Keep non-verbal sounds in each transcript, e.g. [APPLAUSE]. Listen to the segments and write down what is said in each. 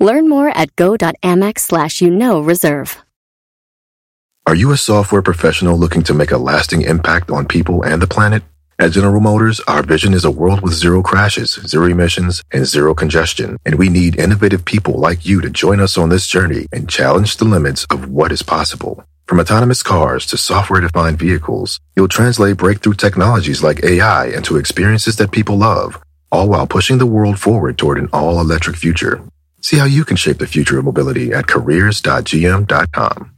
Learn more at go.amex slash you know reserve. Are you a software professional looking to make a lasting impact on people and the planet? At General Motors, our vision is a world with zero crashes, zero emissions, and zero congestion. And we need innovative people like you to join us on this journey and challenge the limits of what is possible. From autonomous cars to software defined vehicles, you'll translate breakthrough technologies like AI into experiences that people love, all while pushing the world forward toward an all electric future. See how you can shape the future of mobility at careers.gm.com.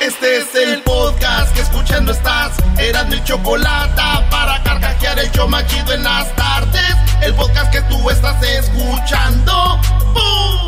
Este es el podcast que escuchando estás. Eran mi chocolate para carcajear el en las tardes. El podcast que tú estás escuchando. ¡Bum!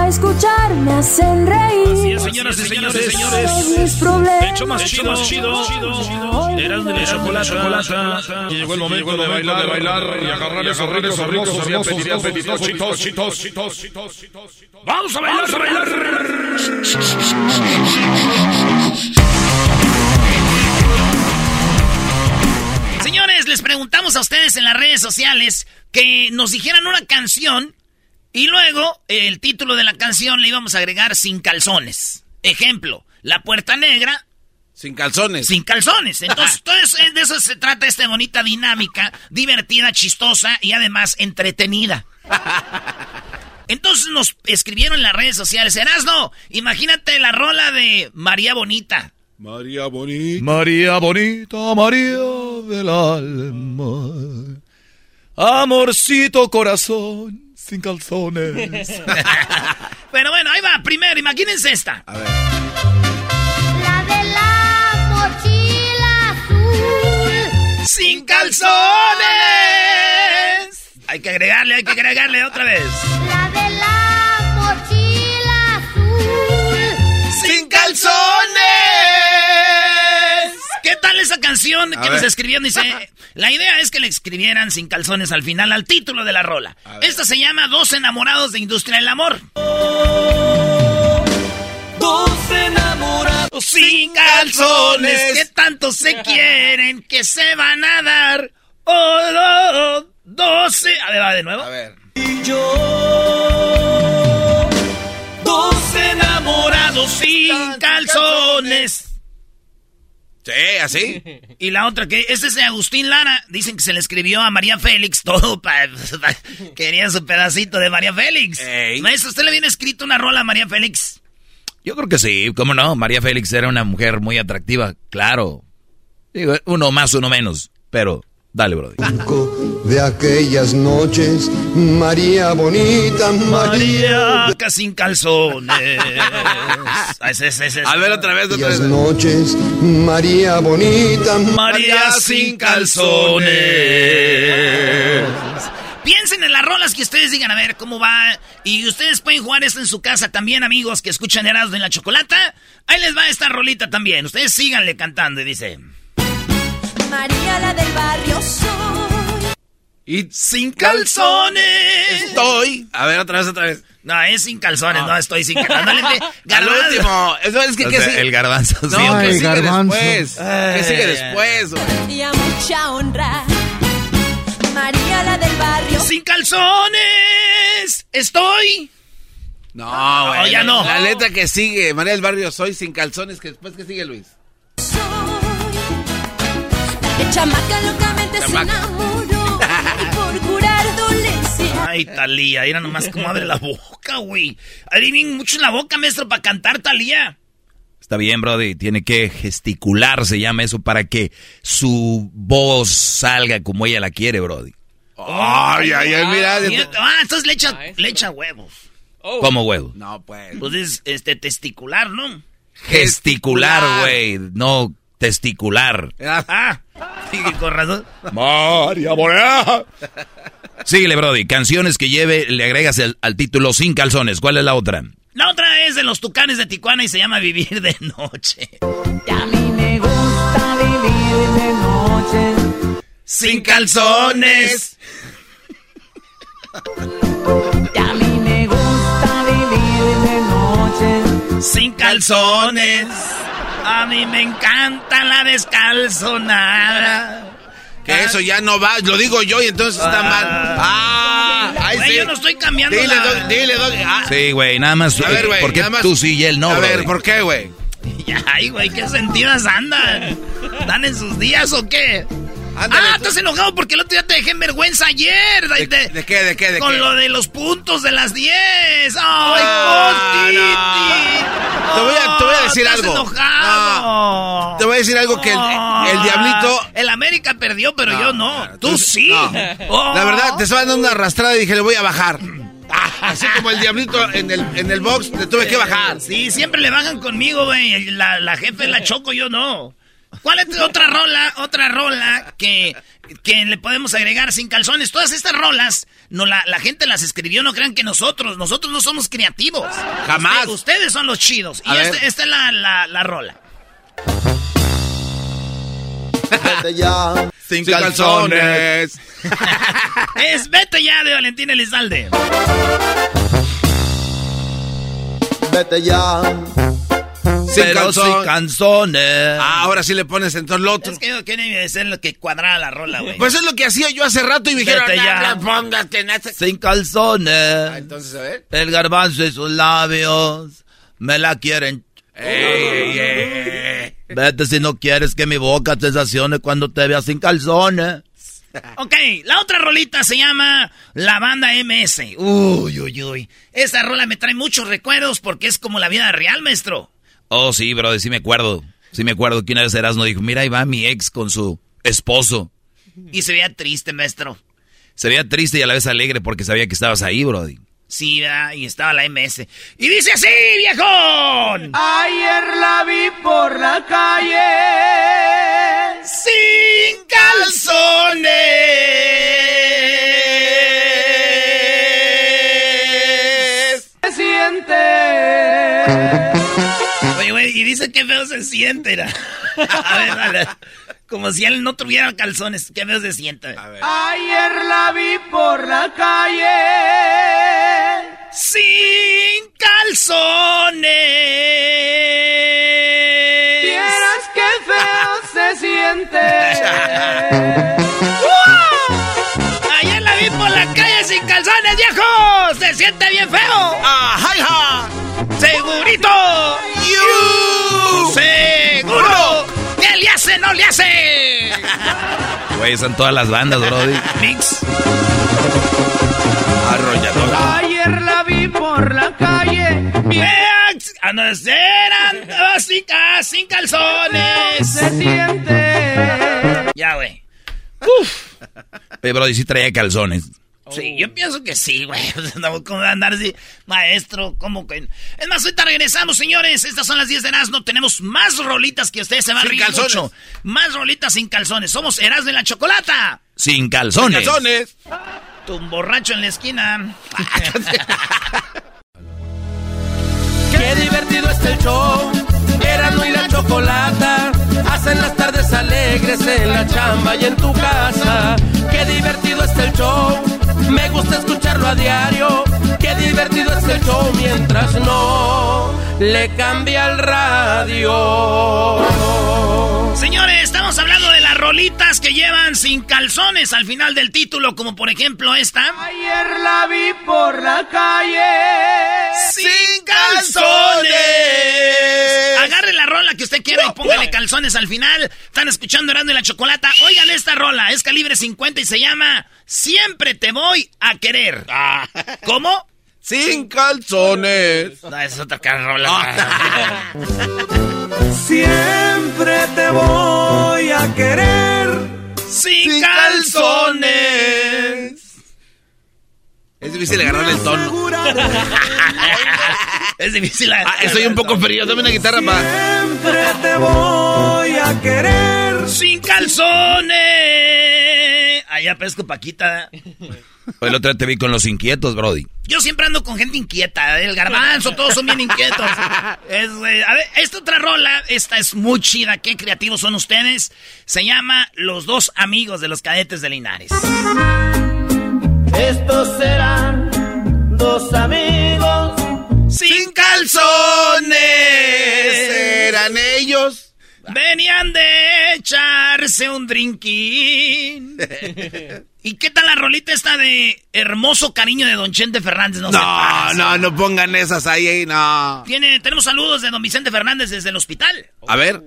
para escuchar. Me hacen reír. Así es, señoras y señores, señores. Todos mis problemas. Más chido, chido, chido. Eras de la chocolata. Y llegó el momento de bailar, de bailar y agarrar esos ricos, hermosos y apetitosos, apetitosos, chitos, chitos, chitos, chitos. Vamos a bailar, a bailar. Señores, les preguntamos a ustedes en las redes sociales que nos dijeran una canción y luego el título de la canción le íbamos a agregar sin calzones. Ejemplo, La Puerta Negra. Sin calzones. Sin calzones. [LAUGHS] Entonces, de eso se trata esta bonita dinámica, divertida, chistosa y además entretenida. Entonces nos escribieron en las redes sociales, Erasno, imagínate la rola de María Bonita. María Bonita. María bonita, María del alma. Amorcito corazón, sin calzones. [LAUGHS] Pero bueno, ahí va, primero, imagínense esta. A ver. La de la mochila azul. ¡Sin calzones! Hay que agregarle, hay que agregarle otra vez. La de la mochila azul. ¡Sin calzones! ¿Qué tal esa canción que ver. nos escribieron? Dice, la idea es que le escribieran sin calzones al final, al título de la rola. Esta se llama Dos enamorados de Industria del Amor. Dos enamorados Sin calzones, que tanto se quieren que se van a dar. Oh, oh, doce. A ver, va de nuevo. A ver. y yo. Dos enamorados Sin calzones. Sí, así. Y la otra que este es de Agustín Lara. Dicen que se le escribió a María Félix todo para quería su pedacito de María Félix. Ey. Maestro, ¿usted le viene escrito una rola a María Félix? Yo creo que sí, cómo no. María Félix era una mujer muy atractiva, claro. Digo, uno más, uno menos. Pero, dale, brother. de aquellas noches, María bonita, María. María sin calzones. [LAUGHS] A ver otra vez, otra Aquellas vez. noches, María bonita, María sin calzones. Piensen en las rolas que ustedes digan, a ver cómo va. Y ustedes pueden jugar esto en su casa también, amigos que escuchan Erasmo en la Chocolata. Ahí les va esta rolita también. Ustedes síganle cantando y dice... María la del barrio soy. Y Sin calzones. estoy. A ver otra vez, otra vez. No, es sin calzones, no, estoy sin calzones. [LAUGHS] Al Garbanzo. último. Eso es que, O ¿qué sea, el garbanzo. No, sí. ¿qué sigue garbanzo. después? ¿Qué sigue después? Y a mucha honra. María la del barrio Sin calzones. Estoy. No, güey. ya no. La letra que sigue, María del Barrio, soy sin calzones, que después, ¿qué sigue, Luis? Que chamaca locamente Chamaca. se enamoró. y por curar dolencias Ay, Talía, era nomás como abre la boca, güey. Bien mucho en la boca, maestro, para cantar, Talía. Está bien, Brody. Tiene que gesticular, se llama eso, para que su voz salga como ella la quiere, Brody. Ay, ay, ay, mira. Ah, entonces le echa, le echa huevos. ¿Cómo huevo? No, pues. Pues es este testicular, ¿no? Gesticular, güey. No testicular. Ah, [LAUGHS] sigue con razón. María Morena. Síguele, Brody. Canciones que lleve, le agregas el- al título sin calzones. ¿Cuál es la otra? La otra es de los tucanes de Tijuana y se llama Vivir de Noche. Y a mí me gusta vivir de noche. Sin calzones. Y a mí me gusta vivir de noche. Sin calzones. A mí me encanta la descalzonada. Que eso ya no va, lo digo yo y entonces está mal. Ah, ay, Güey, sí. yo no estoy cambiando Dile, la- dile. Ah, Sí, güey, nada más. A ver, güey, ¿Por qué nada más- tú sí y él no, A ver? ¿por qué, güey? [LAUGHS] Ay, güey, ¿qué sentidas andan? ¿Dan en sus días o qué? Ándale, ah, tú. estás enojado porque el otro día te dejé en vergüenza ayer. ¿De, de qué, de qué, de con qué? lo de los puntos de las 10. ¡Ay, Ah, Costiti! Te voy a- te voy a decir estás algo. enojado. Te voy a decir algo que el, el diablito... El América perdió, pero yo no. Tú tú- sí. Oh. La verdad, te estaba dando una arrastrada y dije, le voy a bajar. [LAUGHS] Así como el diablito en el, en el box, le tuve que bajar. Sí, siempre le bajan conmigo, güey. La, la jefe la choco, yo no. ¿Cuál es otra rola, otra rola que, que le podemos agregar sin calzones? Todas estas rolas, no la, la gente las escribió, no crean que nosotros, nosotros no somos creativos. Jamás. Usted- ustedes son los chidos. A y este- esta es la, la, la rola. Vete ya. Sin calzones. [LAUGHS] es Vete ya de Valentín Elizalde. Vete ya. Sin Pero sin. Ah, ahora sí le pones en todo lo otro. Es que yo quería ser lo que cuadrara la rola, güey. Pues es lo que hacía yo hace rato y me dijeron, ya. "No, póngate en ese-". Sin calzones. Ah, Entonces, a ver. El garbanzo y sus labios me la quieren. Ey, ey, ey. Vete si no quieres que mi boca te sensacione cuando te vea sin calzones. Ok, la otra rolita se llama La Banda MS. Uy, uy, uy. Esta rola me trae muchos recuerdos porque es como la vida real, maestro. Oh, sí, bro, sí me acuerdo. Sí me acuerdo que una vez Erasmo dijo, mira, ahí va mi ex con su esposo. [LAUGHS] Y se veía triste, maestro. Se veía triste y a la vez alegre porque sabía que estabas ahí, brody. Sí, ¿verdad? y estaba la MS. Y dice así, viejón. Ayer la vi por la calle. Sin calzones. Y dice que feo se siente. era. [LAUGHS] A ver, dale. Como si él no tuviera calzones. Qué feo se siente. Ayer la vi por la calle. Sin calzones. Vieras qué feo [LAUGHS] se siente. Ayer la vi por la calle sin calzones, viejo. Se siente bien feo. ¡Ah, hi, ha! Segurito. You. Hace. Güey, están todas las bandas, brody. Mix. Arrollador. Ayer la vi por la calle. Andaba sin, sin calzones. Se siente. Ya, güey. Oye, brody, sí traía calzones. Sí, yo pienso que sí, güey. [LAUGHS] O sea, no, ¿Cómo va a andar así? Maestro, ¿cómo que? Es más, ahorita regresamos, señores. Estas son las 10 de Erasmo. Tenemos más rolitas que ustedes se van a Sin reír calzones. mucho. Más rolitas sin calzones. Somos Erasmo de la Chocolata. Sin calzones. Calzones. Tu borracho en la esquina. [LAUGHS] Qué divertido está el show. Erasmo y la chocolata. Hacen las tardes alegres en la chamba y en tu casa. Qué divertido está el show. Me gusta escucharlo a diario. Qué divertido está el show mientras no le cambia el radio. Señores, estamos hablando de las rolitas que llevan sin calzones al final del título, como por ejemplo esta. Ayer la vi por la calle. ¡Sin calzones! Agarre la rola que usted quiera y póngale calzones al final. Están escuchando Erasmo y la Chocolata. Oigan esta rola, es calibre 50 y se llama Siempre te voy a querer. Ah. ¿Cómo? Sin calzones. No, es otra rola. [LAUGHS] Siempre te voy a querer. Sin, Sin calzones. Es difícil agarrarle el tono. [LAUGHS] es difícil. Ah, estoy un poco frío. Dame una guitarra para. Siempre te voy a querer. Sin calzones. Allá pesco Paquita. El otro día te vi con los inquietos, Brody. Yo siempre ando con gente inquieta. El garbanzo, todos son bien inquietos. [LAUGHS] Es, eh, a ver, esta otra rola, esta es muy chida. Qué creativos son ustedes. Se llama Los dos amigos de los cadetes de Linares. Estos serán dos amigos. Sin calzones. Eran ellos. Venían de echarse un drinking. [LAUGHS] ¿Y qué tal la rolita esta de Hermoso Cariño de Don Chente Fernández? No, No, no, no pongan esas ahí, ahí, no. Tiene, tenemos saludos de Don Vicente Fernández desde el hospital. A ver.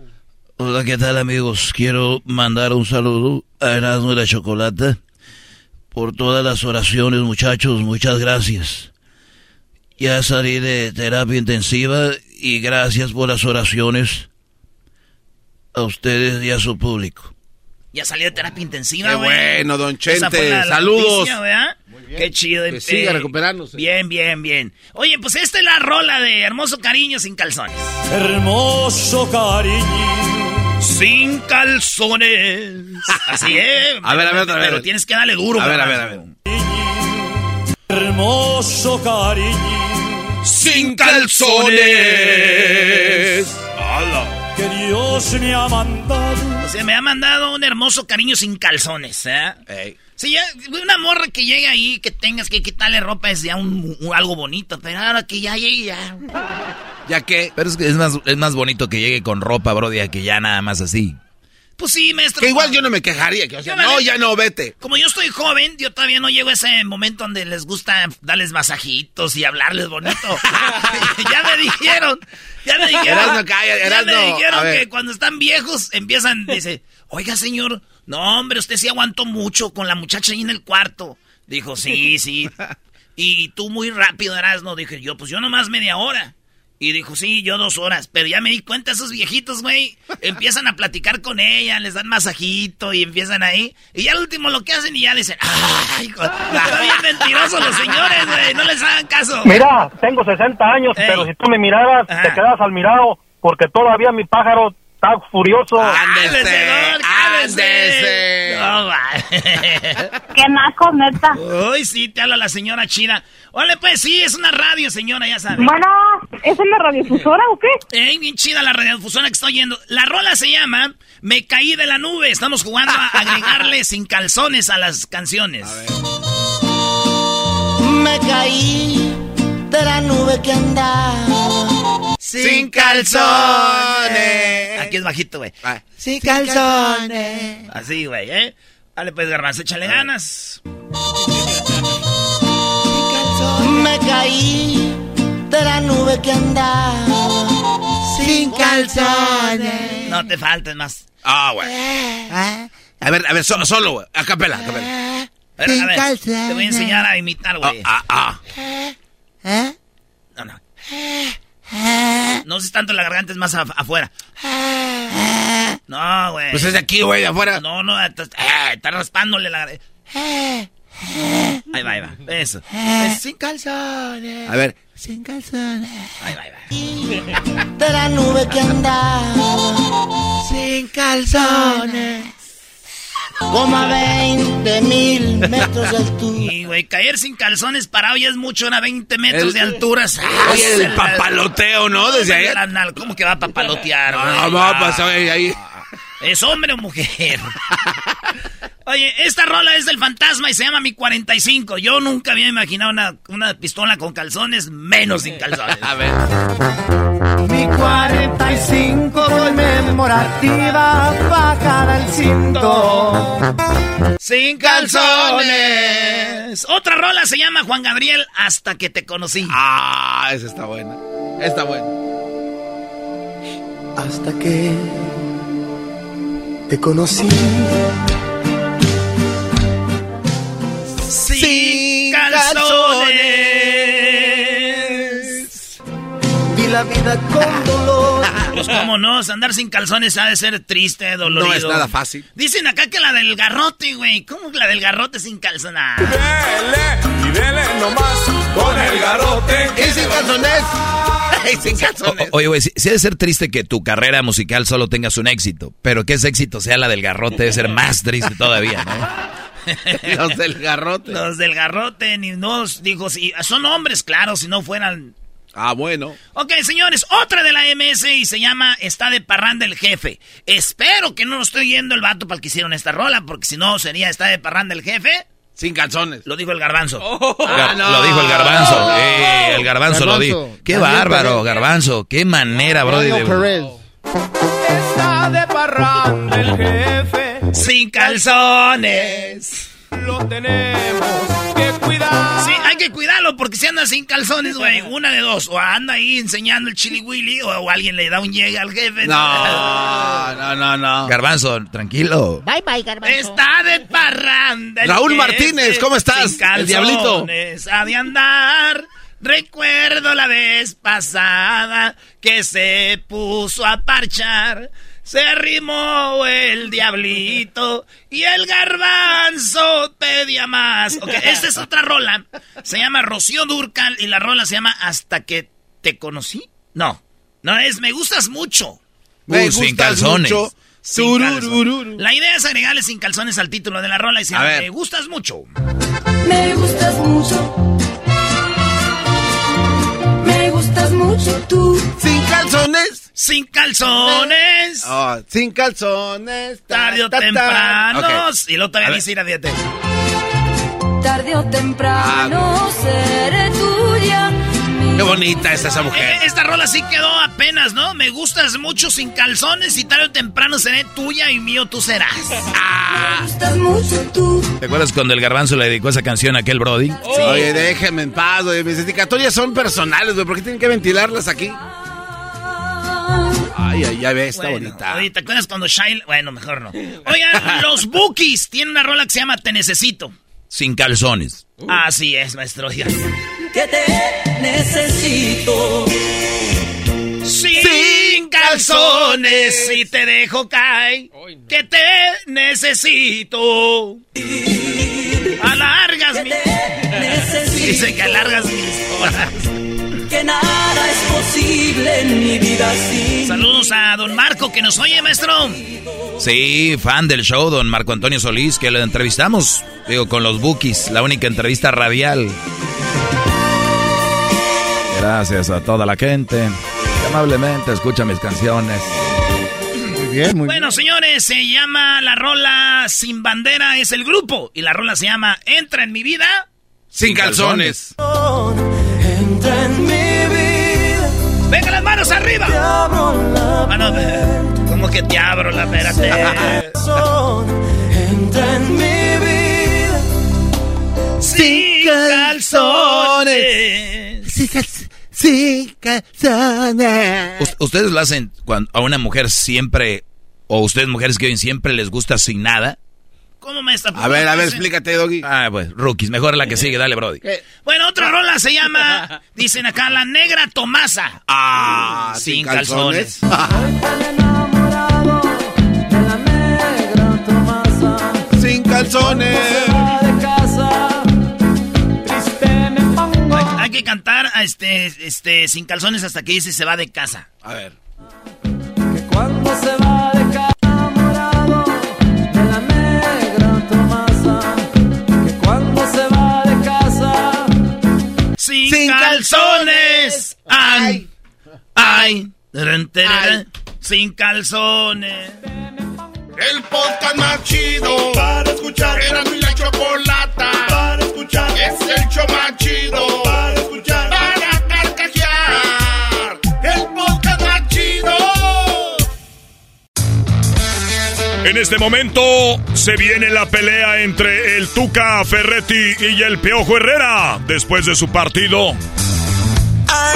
Hola, ¿qué tal amigos? Quiero mandar un saludo a Erasmo y la Chocolata por todas las oraciones, muchachos. Muchas gracias. Ya salí de terapia intensiva y gracias por las oraciones a ustedes y a su público. Ya salió de terapia intensiva, Qué güey. bueno, don Esa fue Chente. la- la Saludos. noticia, ¿verdad? Qué chido. Que eh, siga recuperándose. Bien, bien, bien. Oye, pues esta es la rola de Hermoso Cariño sin calzones. Hermoso cariño. Sin calzones. Así es. [LAUGHS] A ver, a ver, otra vez. Pero tienes que darle duro. A ver, a ver, a ver. Hermoso cariño. Sin calzones. Que Dios me ha mandado. O sea, me ha mandado un hermoso cariño sin calzones, ¿eh? Ey. Sí, ya, una morra que llegue ahí, que tengas que quitarle ropa es ya un, un- algo bonito, pero ahora que ya llegue ya. Ya que. Pero es que es más, es más bonito que llegue con ropa, Brody, que ya nada más así. Pues sí, maestro. Que igual yo no me quejaría. Que, o sea, Yo la no, ya no, vete. Como yo estoy joven, yo todavía no llego a ese momento donde les gusta darles masajitos y hablarles bonito. [LAUGHS] [LAUGHS] ya me dijeron, ya me dijeron, calla, ya me dijeron que cuando están viejos empiezan, dice, oiga señor, no hombre, usted sí aguantó mucho con la muchacha ahí en el cuarto. Dijo, sí, sí. [LAUGHS] Y tú muy rápido, Erasmo. Dije yo, pues yo nomás media hora. Y dijo, sí, yo dos horas. Pero ya me di cuenta, esos viejitos, güey, [LAUGHS] empiezan a platicar con ella, les dan masajito y empiezan ahí. Y ya al último lo que hacen y ya dicen, ¡ay, hijo! [LAUGHS] Están bien mentirosos los señores, güey, no les hagan caso. Mira, tengo 60 años, Ey. pero si tú me miraras, Ajá. te quedas al mirado, porque todavía mi pájaro está furioso. ¡Cálmese, don, cálmese! ándese. No, va. [LAUGHS] Qué naco, neta. Uy, sí, te habla la señora chida. Órale, pues, sí, es una radio, señora, ya sabe. Bueno, ¿es en la radiodifusora o qué? Ey, bien chida la radiodifusora que estoy yendo. La rola se llama Me caí de la nube. Estamos jugando a agregarle [LAUGHS] sin calzones a las canciones. Me caí de la nube que andaba. Sin calzones. Aquí es bajito, güey. Ah, Sin calzones. Así, güey, ¿eh? Dale, pues, garbanzo, échale ganas. Me caí de la nube que andaba. Sin calzones. No te faltes más. Ah, güey. A ver, a ver, so- solo, güey. A capela, a capela. A ver, a ver, te voy a enseñar a imitar, Ah, güey. ah, ah. No, no. No es tanto la garganta, es más af- afuera. No, güey. Pues es de aquí, güey, de afuera. No, no, está, eh, está raspándole la garganta. Ahí va, ahí va. Eso. Es sin calzones. A ver. Sin calzones. Va, va. De la nube que andaba. Sin calzones. Como a 20 mil metros de altura. Y, güey, caer sin calzones parado ya es mucho, a 20 metros El- de altura. Oye, el [LAUGHS] papaloteo, ¿no? Desde ahí. ¿Cómo que va a papalotear? No, no, pues, oye, ahí. ¿Es hombre o mujer? Oye, esta rola es del fantasma y se llama Mi 45. Yo nunca había imaginado una, una pistola con calzones, menos sin calzones. [LAUGHS] A ver. Mi 45 conmemorativa bajada el cinto. ¡Sin calzones! Otra rola se llama Juan Gabriel, Hasta que te conocí. Ah, esa está buena. Está buena. hasta que te conocí. Calzones. Vi la vida con dolor. [LAUGHS] Pues cómo no, andar sin calzones ha de ser triste, dolorido. No es nada fácil. Dicen acá que la del garrote, güey. ¿Cómo la del garrote sin calzones? Dele y dele nomás con el garrote. ¿Y sin calzones? [LAUGHS] Y sin calzones. O- oye, güey, sí debe ser triste que tu carrera musical solo tengas un éxito, pero que ese éxito sea la del garrote debe ser más triste todavía, ¿no? [LAUGHS] Los del garrote. Los del garrote, ni nos dijo, si son hombres, claro, si no fueran. Ah, bueno. Ok, señores, otra de la MS y se llama Está de parranda el jefe. Espero que no lo estoy yendo el vato para el que hicieron esta rola, porque si no sería Está de parranda el jefe. Sin calzones. Lo dijo el garbanzo. Gar- Lo dijo el garbanzo. Eh, el garbanzo, lo dijo. Garbanzo. Qué Daniel bárbaro, garbanzo. Qué manera, brody. De-. Está de parranda el jefe. Sin calzones. Lo tenemos que cuidar. Porque si anda sin calzones, güey, [LAUGHS] una de dos. O anda ahí enseñando el chili willy o, o alguien le da un llegue al jefe. No, no, no, no. Garbanzo, tranquilo. Bye, bye, garbanzo. Está de parranda. Raúl Martínez, ¿cómo estás? sin El diablito. calzones, Ha de andar. Recuerdo la vez pasada que se puso a parchar. Se arrimó el diablito y el garbanzo pedía más. Ok, esta es otra rola. Se llama Rocío Durcal y la rola se llama Hasta que te conocí. No, no es Me gustas mucho. Me Uh, sin gustas calzones. mucho. Sin Tururururu. calzones. La idea es agregarle sin calzones al título de la rola y se llama. Me gustas mucho. Me gustas mucho. Tú. Sin calzones. Sin calzones. Oh, sin calzones. Ta, Tarde o ta, ta. temprano. Ok. Y luego todavía dice ir a dieta. Tarde o temprano seré tuya. Qué bonita es esa Eh, mujer. esta rola sí quedó apenas, ¿no? Me gustas mucho sin calzones y tarde o temprano seré tuya y mío tú serás. Ah. Me gustas mucho tú. ¿Te acuerdas cuando el garbanzo le dedicó esa canción a aquel brody? Oye, déjenme en paz, güey. Mis dedicatorias son personales, güey. ¿Por qué tienen que ventilarlas aquí? Ay, ay, ya ves, está Bueno, bonita. Oye, ¿te acuerdas cuando Shile... Bueno, mejor no. Oigan, [LAUGHS] los Bookies tienen una rola que se llama Te Necesito. Sin calzones. Así es, maestro. Ya. Que te necesito. Sin calzones, si te dejo caer, que te necesito. Alargas mi... Necesito. Dice que alargas mis horas. Que nada es posible en mi vida sin Saludos a don Marco que nos oye, maestro. Sí, fan del show, don Marco Antonio Solís, que lo entrevistamos, digo, con los Bookies, la única entrevista radial. Gracias a toda la gente que amablemente escucha mis canciones. Muy bien, muy Bueno, señores, se llama la rola Sin Bandera es el grupo. Y la rola se llama Entra en mi vida. Sin calzones. Entra en mi vida. ¡Venga las manos arriba! Te abro la Mano, ¿cómo que te abro la espérate? Entra en mi vida. Sin calzones. Sin calzones. Us- ¿Ustedes lo hacen cuando a una mujer siempre, o ustedes mujeres que oyen siempre les gusta sin nada? ¿Cómo me está A ver, a ver, explícate, Doggy. Ah, pues, rookies, mejor la que sigue, dale, Brody. Bueno, otra rola se llama, dicen acá, La Negra Tomasa. Ah, Sin calzones. Enamorado de la negra Tomasa. Sin calzones. Que cantar a este, este, sin calzones hasta que dice se va de casa. A ver. Que cuando se va de casa. Enamorado de la negra Tomasa. Que cuando se va de casa. Sin, Sin calzones. Ay, ay, Tarán, tarán, sin calzones. El podcast más chido para escuchar. Era mi la chocolata para escuchar. Es el show más chido En este momento se viene la pelea entre el Tuca Ferretti y el Piojo Herrera después de su partido. ¡Ah!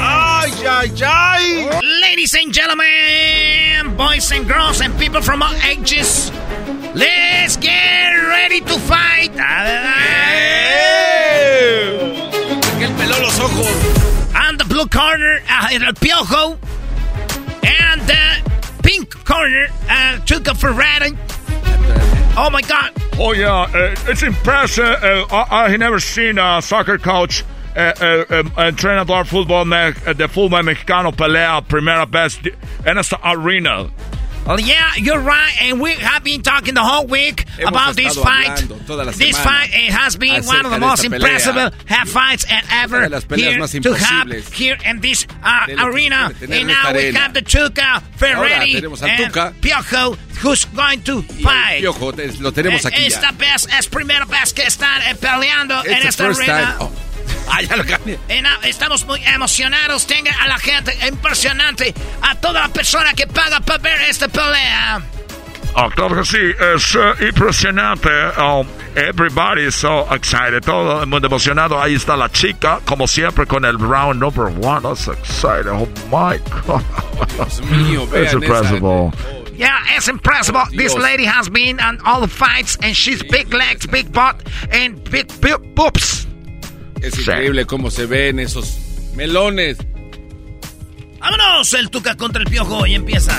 Ay, ay, ay! Ladies and gentlemen, boys and girls and people from all ages, let's get ready to fight. Que él peló los ojos. On the blue corner, uh, el Piojo. The corner, uh, Tuca Ferrari. Oh my God. Oh yeah, uh, it's impressive. Uh, I, I never seen a soccer coach, uh, uh, um, entrenador fútbol me, uh, de fútbol mexicano pelea primera vez de- en esta arena. Well, yeah, you're right, and we have been talking the whole week Hemos about this fight. hablando toda la This fight it has been one of the most impressive half fights ever de las peleas here to have here in this uh, de lo que arena. se puede tener And now we arena. have the Tuca Ferretti and Tuca. Piojo, who's going to fight. Piojo, lo tenemos aquí Esta ya. vez es primera vez que están peleando It's en esta arena. Oh. [LAUGHS] Ah, ya lo cambié. Eh, estamos muy emocionados. Tenga a la gente impresionante, a toda la persona que paga para ver esta pelea. Ah, claro que sí, es eh, impresionante. Um, everybody is so excited, todo el mundo emocionado. Ahí está la chica, como siempre, con el round number one. That's exciting. Oh my God. Dios mío, It's [LAUGHS] vean esa- impressive. Yeah, it's impressive. This Dios. lady has been on all the fights, and she's big legs, big butt, and big, big boobs. Es increíble cómo se ven esos melones. Vámonos, el Tuca contra el Piojo, y empieza.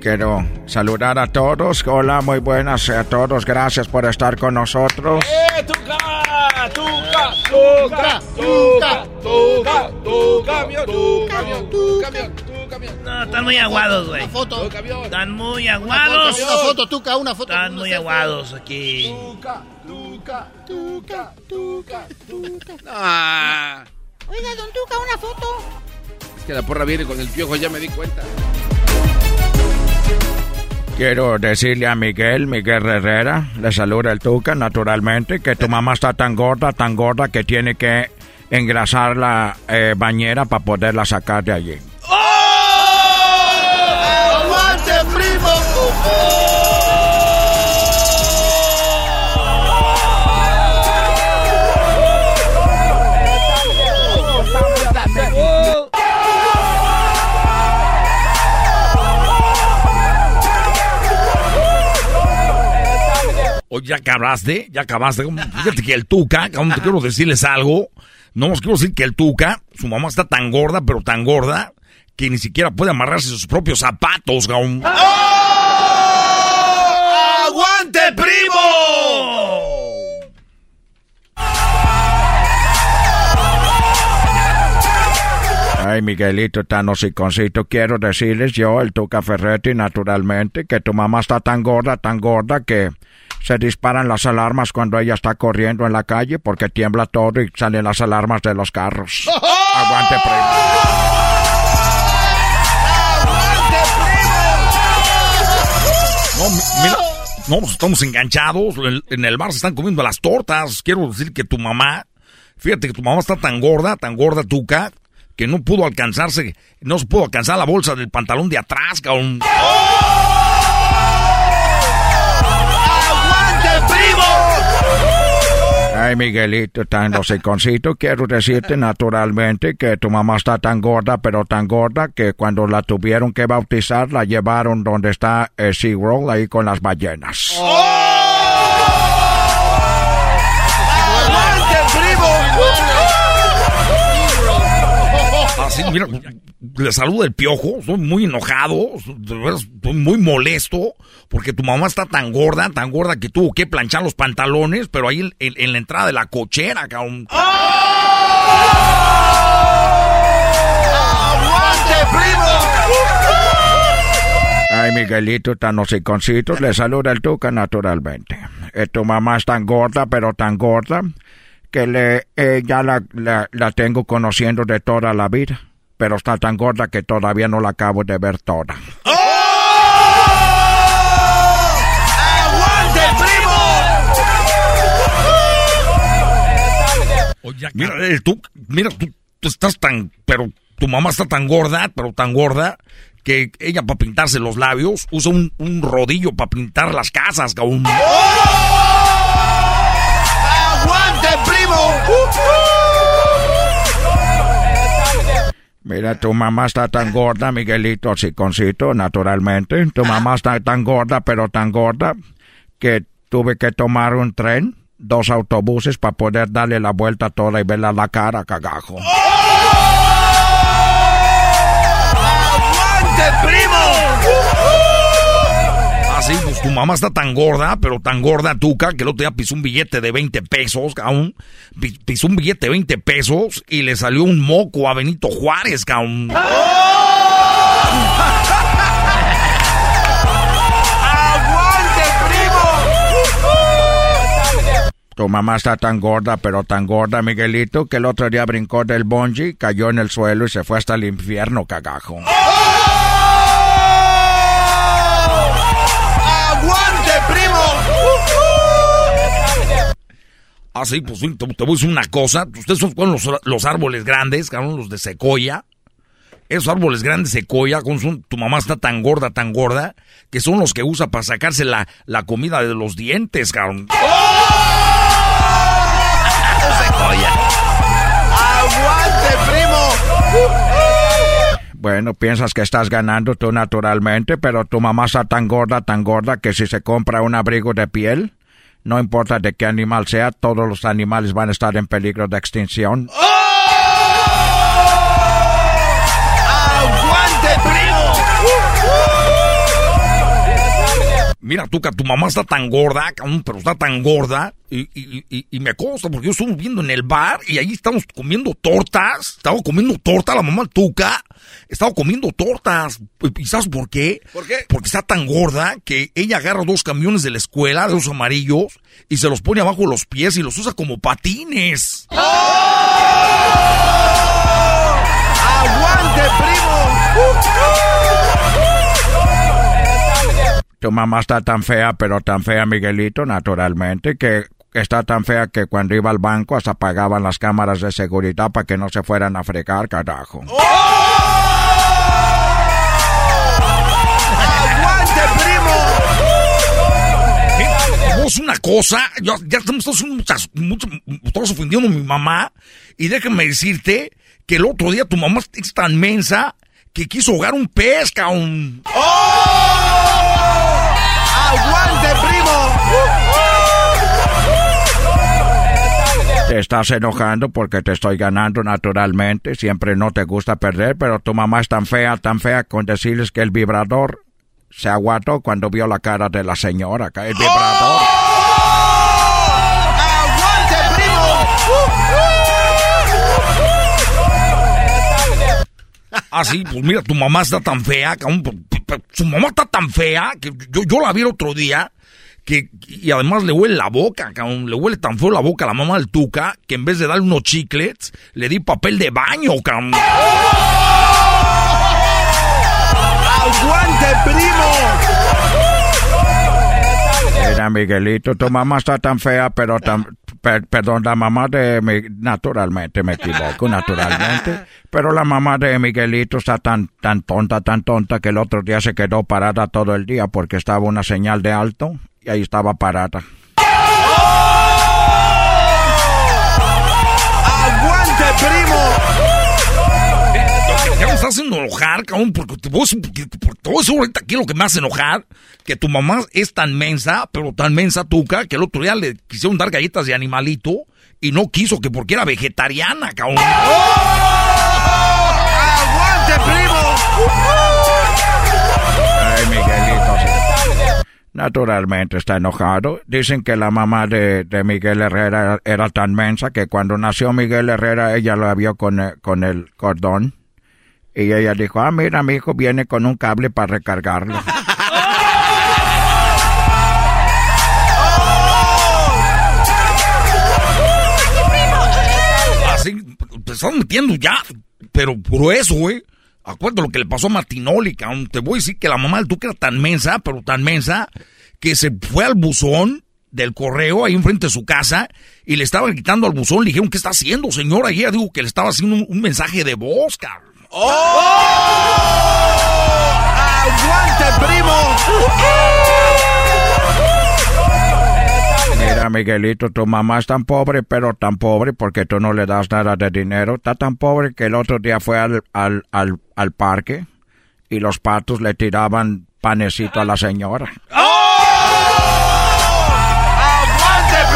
Quiero saludar a todos. Hola, muy buenas a todos. Gracias por estar con nosotros. ¡Eh, Tuca! ¡Tuca! ¡Tuca! ¡Tuca! ¡Tuca! ¡Tu camión! ¡Tu camión! ¡Tu camión! ¡Tu camión! No, están muy aguados, güey. foto. camión! Están muy Una aguados. foto, una foto, Tuca, una foto. Están muy aguados aquí. Tuca, Tuca, Tuca, Tuca, Tuca. Ah, Oiga, don Tuca, una foto. es que la porra viene con el piojo, ya me di cuenta. Quiero decirle a Miguel, Miguel Herrera, le saluda el Tuca, naturalmente, que tu mamá está tan gorda, tan gorda que tiene que engrasar la eh, bañera para poderla sacar de allí. Ya acabaste, ya acabaste. Fíjate que el Tuca, cabrón, te quiero decirles algo. No os quiero decir que el Tuca, su mamá está tan gorda, pero tan gorda, que ni siquiera puede amarrarse sus propios zapatos, cabrón. ¡Aguante, primo! Ay, Miguelito, tan hociconcito, quiero decirles yo, el Tuca Ferretti, naturalmente, que tu mamá está tan gorda, tan gorda, que se disparan las alarmas cuando ella está corriendo en la calle porque tiembla todo y salen las alarmas de los carros. Aguante, primo. No, mi- mira, no, pues estamos enganchados. En, el bar se están comiendo las tortas. Quiero decir que tu mamá, fíjate que tu mamá está tan gorda, tan gorda, Tuca, que no pudo alcanzarse, no se pudo alcanzar la bolsa del pantalón de atrás, cabrón. ¡Aguante, Ay, Miguelito, tan hociconcito, quiero decirte naturalmente que tu mamá está tan gorda, pero tan gorda, que cuando la tuvieron que bautizar, la llevaron donde está eh, SeaWorld, ahí con las ballenas. ¡Aguante, Mira, le saluda el piojo, estoy muy enojado, estoy muy molesto, porque tu mamá está tan gorda, tan gorda que tuvo que planchar los pantalones, pero ahí en, en la entrada de la cochera, cabrón. ¡Aguante, primo! Ay, Miguelito, tan hociconcito, le saluda el Tuca naturalmente. Eh, tu mamá es tan gorda, pero tan gorda, que le, eh, ya la, la, la tengo conociendo de toda la vida. Pero está tan gorda que todavía no la acabo de ver toda. ¡Aguante, primo! Mira, eh, tú, mira, tú, tú estás tan, pero tu mamá está tan gorda, pero tan gorda, que ella para pintarse los labios usa un, un rodillo para pintar las casas, cabrón. ¡Aguante, Mira, tu mamá está tan gorda, Miguelito, chiconcito, naturalmente. Tu mamá está tan gorda, pero tan gorda, que tuve que tomar un tren, dos autobuses para poder darle la vuelta toda y verla la cara, cagajo. ¡Aguante, tu mamá está tan gorda, pero tan gorda, Tuca, que el otro día pisó un billete de 20 pesos, cabrón. Pi- Pisó un billete de 20 pesos y le salió un moco a Benito Juárez, cabrón. ¡Aguante, primo! Tu mamá está tan gorda, pero tan gorda, Miguelito, que el otro día brincó del bungee, cayó en el suelo y se fue hasta el infierno, cagajo. ¡Aguante, Ah, sí, pues sí, te, te voy a decir una cosa. Ustedes son con los, los árboles grandes, cabrón, los de secoya. Esos árboles grandes de secoya, con son- tu mamá está tan gorda, tan gorda, que son los que usa para sacarse la, la comida de los dientes, cabrón. ¡Aguante, primo! Bueno, piensas que estás ganando tú naturalmente, pero tu mamá está tan gorda, tan gorda, que si se compra un abrigo de piel, no importa de qué animal sea, todos los animales van a estar en peligro de extinción. Mira, Tuca, tu mamá está tan gorda, pero está tan gorda. Y, y- y- y me consta, porque yo estuve viendo en el bar y ahí estamos comiendo tortas. Estaba comiendo torta la mamá Tuca. Estaba comiendo tortas. ¿Y sabes por qué? ¿Por qué? Porque está tan gorda que ella agarra dos camiones de la escuela, de los amarillos, y se los pone abajo de los pies y los usa como patines. ¡Aguante, primo! Tu mamá está tan fea, pero tan fea, Miguelito, naturalmente, que está tan fea que cuando iba al banco hasta apagaban las cámaras de seguridad para que no se fueran a fregar, carajo. ¡Aguante, primo! Vos una cosa, ya, ya estamos todos, muchas- todos ofendiendo a mi mamá. Y déjame decirte que el otro día tu mamá es tan mensa que quiso ahogar un pez, cabrón. ¡Aguante, primo! Te estás enojando porque te estoy ganando naturalmente. Siempre no te gusta perder, pero tu mamá es tan fea, tan fea con decirles que el vibrador se aguantó cuando vio la cara de la señora. El vibrador. ¡Aguante, Ah, sí, pues mira, tu mamá está tan fea, Su mamá está tan fea que yo, yo la vi el otro día. Que, y además le huele la boca, cabrón. Le huele tan feo la boca a la mamá del Tuca que en vez de darle unos chiclets, le di papel de baño, cabrón. ¡Aguante, primo! Mira, Miguelito, tu mamá está tan fea, pero tan... per- perdón, la mamá de... Mi, naturalmente, me equivoco, [LAUGHS] naturalmente. Pero la mamá de Miguelito está tan, tan tonta, tan tonta, que el otro día se quedó parada todo el día porque estaba una señal de alto y ahí estaba parada. Haciendo enojar, cabrón, porque te decir- porque- te voy a decir ahorita aquí lo que me hace enojar, que tu mamá es tan mensa, pero tan mensa tuca, que el otro día le quisieron dar galletas de animalito y no quiso, que porque era vegetariana, cabrón. ¡Aguante, primo! Ay, Miguelito. Naturalmente está enojado. Dicen que la mamá de, de Miguel Herrera era tan mensa que cuando nació Miguel Herrera ella la vio con el, con el cordón. Y ella dijo, ah, mira, mi hijo viene con un cable para recargarlo. [LAUGHS] Así, te estás metiendo ya, pero grueso, güey. Acuérdate lo que le pasó a Martinoli, cabrón. Te voy a decir que la mamá del Tuca era tan mensa, pero tan mensa, que se fue al buzón del correo ahí enfrente de su casa y le estaban quitando al buzón. Le dijeron, ¿qué está haciendo, señora? Y ella dijo que le estaba haciendo un, un mensaje de voz, cabrón. ¡Aguante, primo! Mira, Miguelito, tu mamá es tan pobre, pero tan pobre porque tú no le das nada de dinero. Está tan pobre que el otro día fue al, al, al, al parque y los patos le tiraban panecito a la señora. ¡Aguante,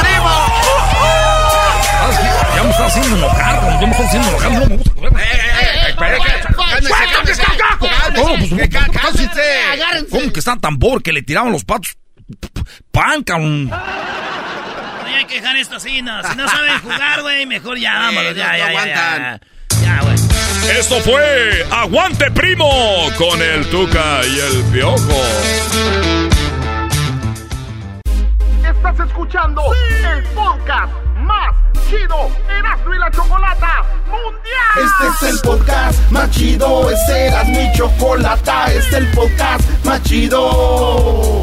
primo! Ya me está haciendo enojar, ya me está haciendo enojar, no me gusta. ¿Cómo? ¿Cómo que están tan pobres que le tiraban los patos pan, cabrón? Hay que dejar esto así, no. Si no saben jugar, güey, mejor ya, vámonos, ya, ya, ya, aguantan. ya. Ya, güey. Esto fue Aguante Primo con el Tuca y el Piojo. Estás escuchando el podcast más chido Erasmo y la Chocolata Mundial. Este es el podcast más chido, es Erasmo mi chocolata, este es el podcast más chido.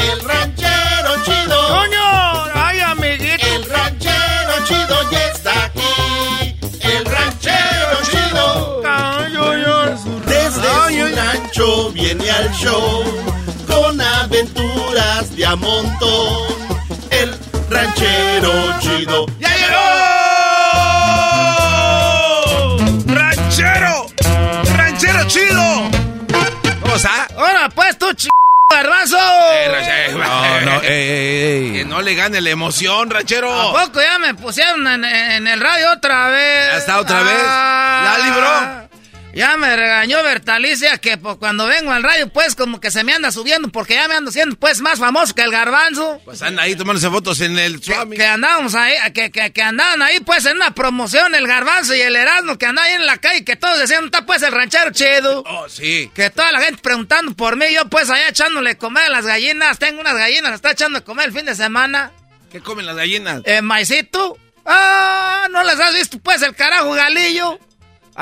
El ranchero chido. ¡Coño! ¡Ay, amiguito! El ranchero chido ya está aquí. El ranchero chido. Desde su rancho viene al show. Con aventuras de a montón. El ranchero chido. ¡Ya llegó! ¡Ranchero! ¡Ranchero chido! ¿Cómo está? ¡Ahora pues tú, ch... garbazo! No, no, ey, ey. Que no le gane la emoción, ranchero. ¿A poco ya me pusieron en, en el radio otra vez? ¿Ya está otra vez? Ah, ¿Ya libró? Ya me regañó Bertalicia que pues, cuando vengo al radio pues como que se me anda subiendo porque ya me ando siendo pues más famoso que el garbanzo. Pues anda ahí tomándose fotos en el que, que andábamos ahí, que, que, que, andaban ahí pues en una promoción el garbanzo y el Erasmo que andaban ahí en la calle que todos decían, está pues el ranchero chido. Oh, sí. Que toda la gente preguntando por mí, yo pues allá echándole comer a las gallinas, tengo unas gallinas, está echando de comer el fin de semana. ¿Qué comen las gallinas? Eh, maicito. Ah, no las has visto pues el carajo galillo.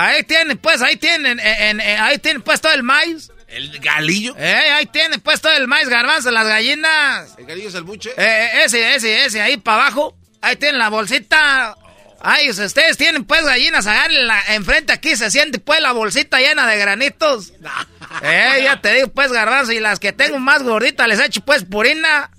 Ahí tienen, pues, ahí tienen, en, en, ahí tienen pues todo el maíz. ¿El galillo? Eh, ahí tienen pues todo el maíz, garbanzo, las gallinas. ¿El galillo es el buche? Eh, ese, ese, ese, ahí para abajo. Ahí tienen la bolsita. Ay, ustedes tienen pues gallinas la, enfrente aquí se siente pues la bolsita llena de granitos. [LAUGHS] eh, ya te digo pues garbanzo, y las que tengo más gorditas les echo pues purina.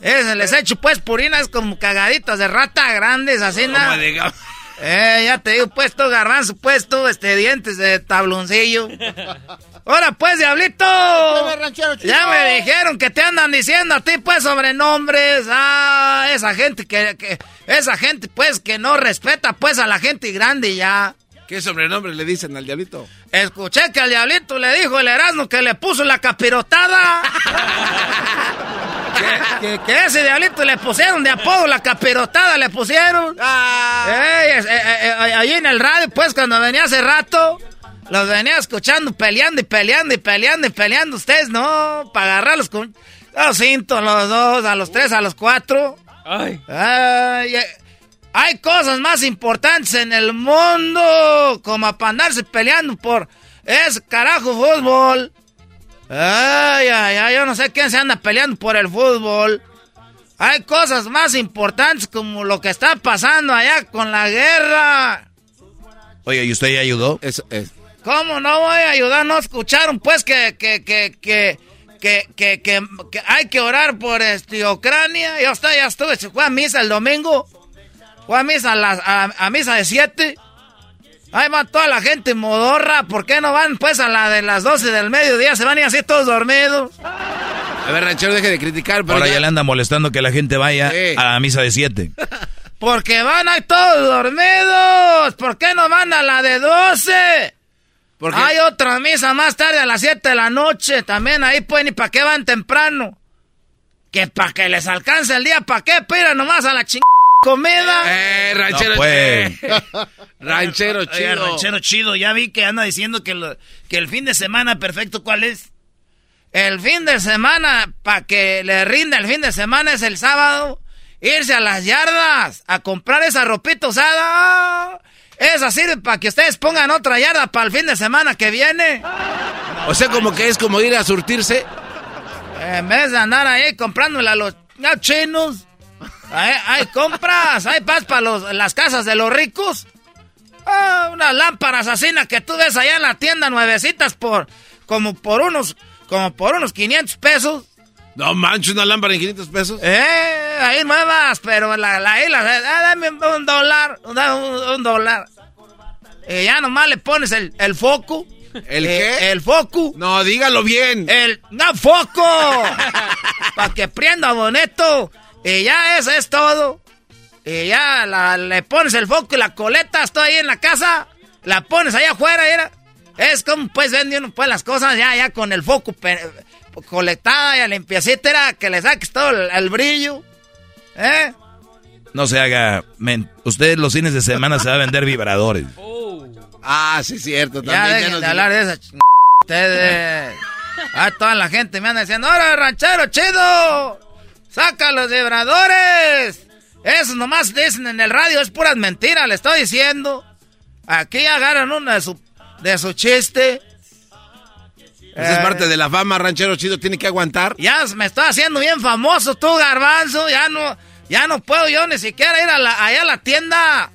Es, les echo pues purinas como cagaditas de rata grandes, así nada. Gam- Eh, ya te digo, pues tú garbanzo, pues tú, este, dientes de tabloncillo. Ahora pues, diablito. Ya me dijeron que te andan diciendo a ti, pues, sobrenombres. Ah, esa gente que, que- esa gente, pues, que no respeta, pues, a la gente grande ya. ¿Qué sobrenombre le dicen al diablito? Escuché que al diablito le dijo el Erasmo que le puso la capirotada. [LAUGHS] que, ese diablito le pusieron de apodo la capirotada, le pusieron. Es- eh, eh, eh, ahí en el radio, pues, cuando venía hace rato, los venía escuchando peleando y peleando y peleando y peleando. Ustedes no, para agarrarlos con los cintos, los dos, a los tres, a los cuatro. Ay. Ay, eh, hay cosas más importantes en el mundo como para andarse peleando por ese carajo fútbol. Ay, ay, ay, yo no sé quién se anda peleando por el fútbol. Hay cosas más importantes como lo que está pasando allá con la guerra. Oye, ¿y usted ya ayudó? Es. ¿Cómo no voy a ayudar? ¿No escucharon pues que, que, que, que, que, que, que- que hay que orar por este, Ucrania? Yo hasta ya estuve, se fue a misa el domingo. Fue a misa a, las- a, a misa de 7. Ahí va toda la gente modorra. ¿Por qué no van pues a la de las 12 del mediodía? Se van y así todos dormidos. A ver, ranchero, deje de criticar. pero Ahora ya- ya le anda molestando que la gente vaya Sí. a la misa de siete. [LAUGHS] Porque van ahí todos dormidos. ¿Por qué no van a la de 12? Porque- Hay otra misa más tarde a las 7 de la noche. También ahí pueden. ¿Y para qué van temprano? Que para que les alcance el día. ¿Para qué? Pira nomás a la chingada comida. Eh, ranchero. No, pues. [LAUGHS] ranchero chido. ranchero chido, ya vi que anda diciendo que, lo- que el fin de semana perfecto, ¿cuál es? El fin de semana, para que le rinda el fin de semana, es el sábado. Irse a las yardas a comprar esa ropita usada. Esa sirve para que ustedes pongan otra yarda para el fin de semana que viene. O sea, como que es como ir a surtirse. En vez de andar ahí comprándole a los chinos. Hay, hay compras, hay paz para los- las casas de los ricos. Ah, unas lámparas así na, que tú ves allá en la tienda nuevecitas por como por unos como por unos 500 pesos. No manches, una lámpara en 500 pesos. Eh, ahí nuevas, pero la, la, ahí la- ah, dame un dólar, da un, un dólar. Y ya nomás le pones el, el foco. ¿El Eh, qué? El foco. No, dígalo bien. El no foco. [LAUGHS] Para que prenda bonito. Y ya eso es todo. Y ya la- le pones el foco y la coleta, estoy ahí en la casa. La pones allá afuera, era. Es como pues vende uno pues las cosas ya, ya con el foco colectada y limpiecita, era que le saques todo el, el brillo. ¿Eh? No se haga. men- Usted los fines de semana se va a vender [LAUGHS] vibradores. Ah, sí, cierto. Ya También dejen nos de hablar de esa ch... Ustedes. [LAUGHS] Ah, toda la gente me anda diciendo, ¡Ahora, ranchero chido! ¡Saca los vibradores! Eso nomás dicen en el radio, es puras mentiras, le estoy diciendo. Aquí agarran uno de su, de su chiste. Esa es parte de la fama, ranchero chido, tiene que aguantar. Ya me estoy haciendo bien famoso tú, garbanzo. Ya no, ya no puedo yo ni siquiera ir a la- allá a la tienda.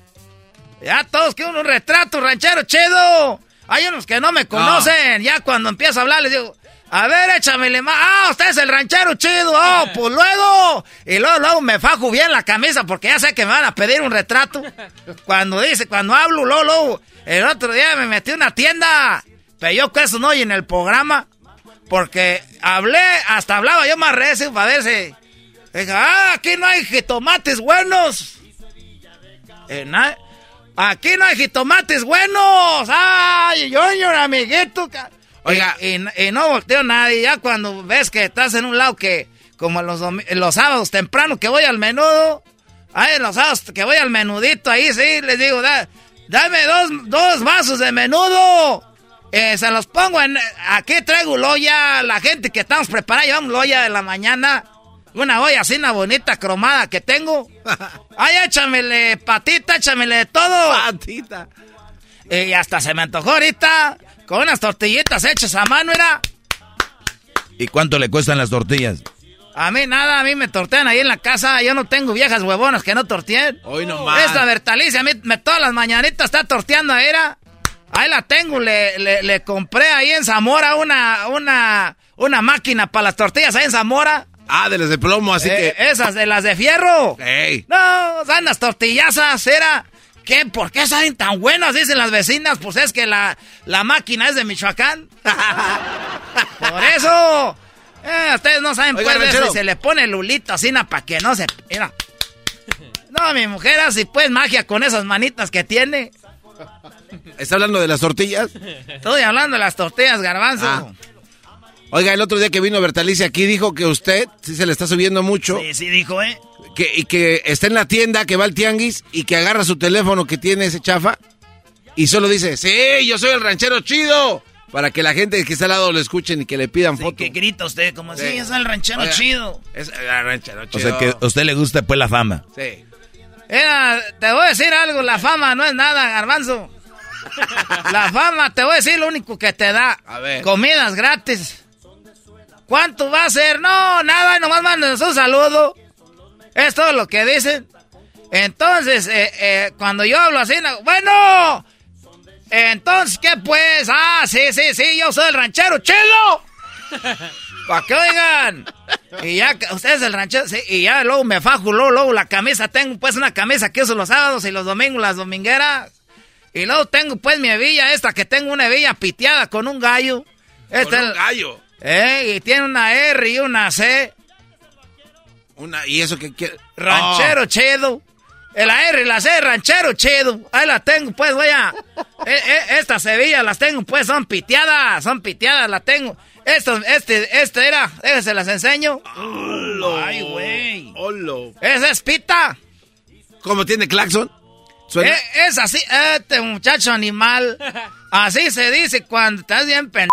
Ya todos quieren un retrato, ranchero chido. Hay unos que no me conocen. Ya cuando empiezo a hablar les digo, a ver, échamele más. Ah, usted es el ranchero chido. Oh, [LAUGHS] pues luego. Y luego, luego me fajo bien la camisa porque ya sé que me van a pedir un retrato. Cuando dice, cuando hablo, luego, luego. El otro día me metí a una tienda. Pero yo que eso no oye en el programa. Porque hablé, hasta hablaba yo más recio para ver si. Dije, ah, aquí no hay jitomates buenos. Eh, na- aquí no hay jitomates buenos. Ay, yo, yo, amiguito. Oiga. Y, y- y no volteo nadie. Ya cuando ves que estás en un lado que, como los, domi- los sábados temprano que voy al menudo. Ay, los sábados que voy al menudito, ahí sí, les digo, da- dame dos, dos vasos de menudo. Eh, se los pongo en... Aquí traigo loya. La gente que estamos preparando, llevamos loya de la mañana. Una olla así, una bonita cromada que tengo. [LAUGHS] Ay, échamele patita, échamele de todo. Patita. Y hasta se me antojó ahorita. Con unas tortillitas hechas a mano, era. ¿Y cuánto le cuestan las tortillas? A mí nada, a mí me tortean ahí en la casa. Yo no tengo viejas huevonas que no torteen. Hoy nomás. Esta Bertalicia, a mí me, todas las mañanitas está torteando ahí, era. Ahí la tengo, le, le, le compré ahí en Zamora una, una, una máquina para las tortillas ahí en Zamora. Ah, de las de plomo, así Eh, que. Esas de las de fierro. Ey. No, son las tortillazas, era. ¿Qué? ¿Por qué saben tan buenas? Dicen las vecinas. Pues es que la, la máquina es de Michoacán. [LAUGHS] Por eso. Eh, ustedes no saben Oiga, pues eso. Se le pone lulito así para que no se. Mira. No, mi mujer así pues magia con esas manitas que tiene. ¿Está hablando de las tortillas? Estoy hablando de las tortillas, garbanzo. Ah. Oiga, el otro día que vino Bertalicia aquí dijo que usted sí se le está subiendo mucho. Sí, sí, dijo, ¿eh? Que, y que está en la tienda, que va al tianguis y que agarra su teléfono que tiene ese chafa y solo dice, sí, yo soy el ranchero chido. Para que la gente que está al lado lo escuchen y que le pidan foto. Que grita usted como si Sí. es el ranchero Oiga, chido. Es el ranchero O chido. sea que a usted le gusta pues la fama. Sí. Mira, te voy a decir algo, la fama no es nada, garbanzo. [LAUGHS] La fama, te voy a decir lo único que te da. A ver. Comidas gratis. ¿Cuánto va a ser? No, nada, nomás mándenos un saludo. Es todo lo que dicen. Entonces, eh, eh, cuando yo hablo así, no- bueno, entonces, ¿qué pues? Ah, sí, sí, sí, yo soy el ranchero chido. [LAUGHS] Para que oigan. Y ya, usted es el ranchero, sí, y ya luego me fajo, luego, luego la camisa, tengo pues una camisa que uso los sábados y los domingos, las domingueras. Y luego tengo pues mi hebilla esta, que tengo una hebilla piteada con un gallo. Este Con un gallo. Eh, y tiene una R y una C. Una, ¿Y eso que quiere? Ranchero chido. El R y la C, ranchero chido. Ahí la tengo, pues, voy a. eh, eh, estas hebillas las tengo, pues, son piteadas, son piteadas, las tengo. Esto, este, este era, déjense las enseño. Ay, güey. Esa es pita. ¿Cómo tiene claxon? Eh, es así, este muchacho animal. [LAUGHS] Así se dice cuando estás bien pen...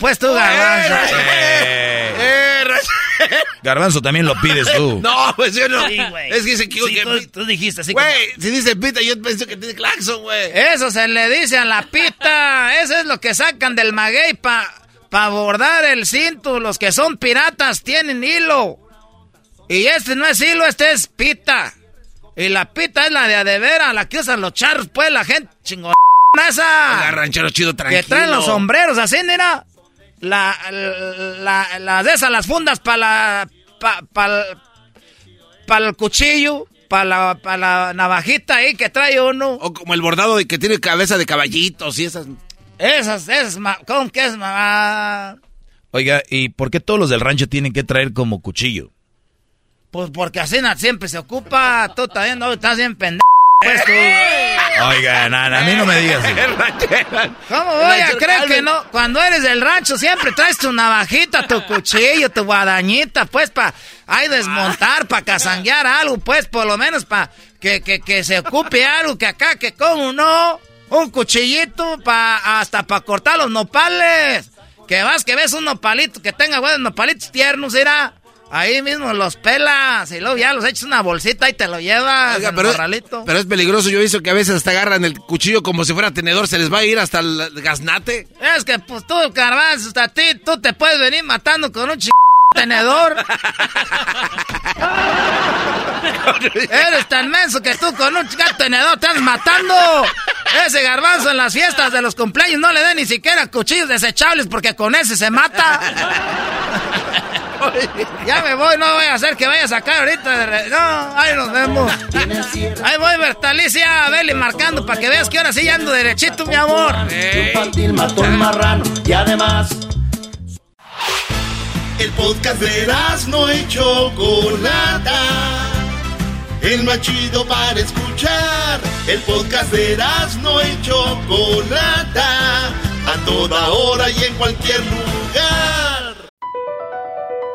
Pues tú, garbanzo. Eh, ranchero. Garbanzo también lo pides tú. [LAUGHS] No, pues yo no. Sí, es que se Sí, equivoca. tú, tú dijiste así Güey, si dice pita, yo pienso que tiene claxon, güey. Eso se le dice a la pita. [LAUGHS] Eso es lo que sacan del maguey para pa bordar el cinto. Los que son piratas tienen hilo. Y este no es hilo, este es pita. Y la pita es la de adevera, la que usan los charros, pues la gente chingona esa. ranchero chido, tranquilo. Que traen los sombreros así, mira. La, la, la de esas, las fundas para la. para pa, el cuchillo, para la, pa la navajita ahí que trae uno. O como el bordado de que tiene cabeza de caballitos y esas. Esas, esas, ma- ¿cómo que es, mamá? Oiga, ¿y por qué todos los del rancho tienen que traer como cuchillo? Pues porque así siempre se ocupa. Tú también no estás bien pendejo. Pues tú. Oiga, nada, a mí no me digas. ¿Cómo voy a creer que no? Cuando eres del rancho siempre traes tu navajita, tu cuchillo, tu guadañita, pues para ahí desmontar, para cazanguear algo, pues por lo menos para que, que, que se ocupe algo, que acá, que como no, un cuchillito pa, hasta para cortar los nopales. Que vas, que ves un nopalito, que tenga buenos nopalitos tiernos, irá. Ahí mismo los pelas y luego ya los echas una bolsita y te lo llevas Oiga, pero, morralito. pero es peligroso. Yo he visto que a veces hasta agarran el cuchillo como si fuera tenedor. Se les va a ir hasta el gaznate. Es que pues tú, garbanzo, hasta ti, tú te puedes venir matando con un ch... [LAUGHS] tenedor. [LAUGHS] Eres tan menso que tú con un ch... tenedor estás matando. Ese garbanzo en las fiestas de los cumpleaños no le da ni siquiera cuchillos desechables porque con ese se mata. [LAUGHS] Ya me voy, no voy a hacer que vaya a sacar ahorita. de No, ahí nos vemos. Ahí voy, Bertalicia, vele marcando para que veas que ahora sí ya ando derechito, mi amor. Infantil, matón, marrano y además El podcast de no y Chocolata. El más chido para escuchar. El podcast de no y Chocolata. A toda hora y en cualquier lugar.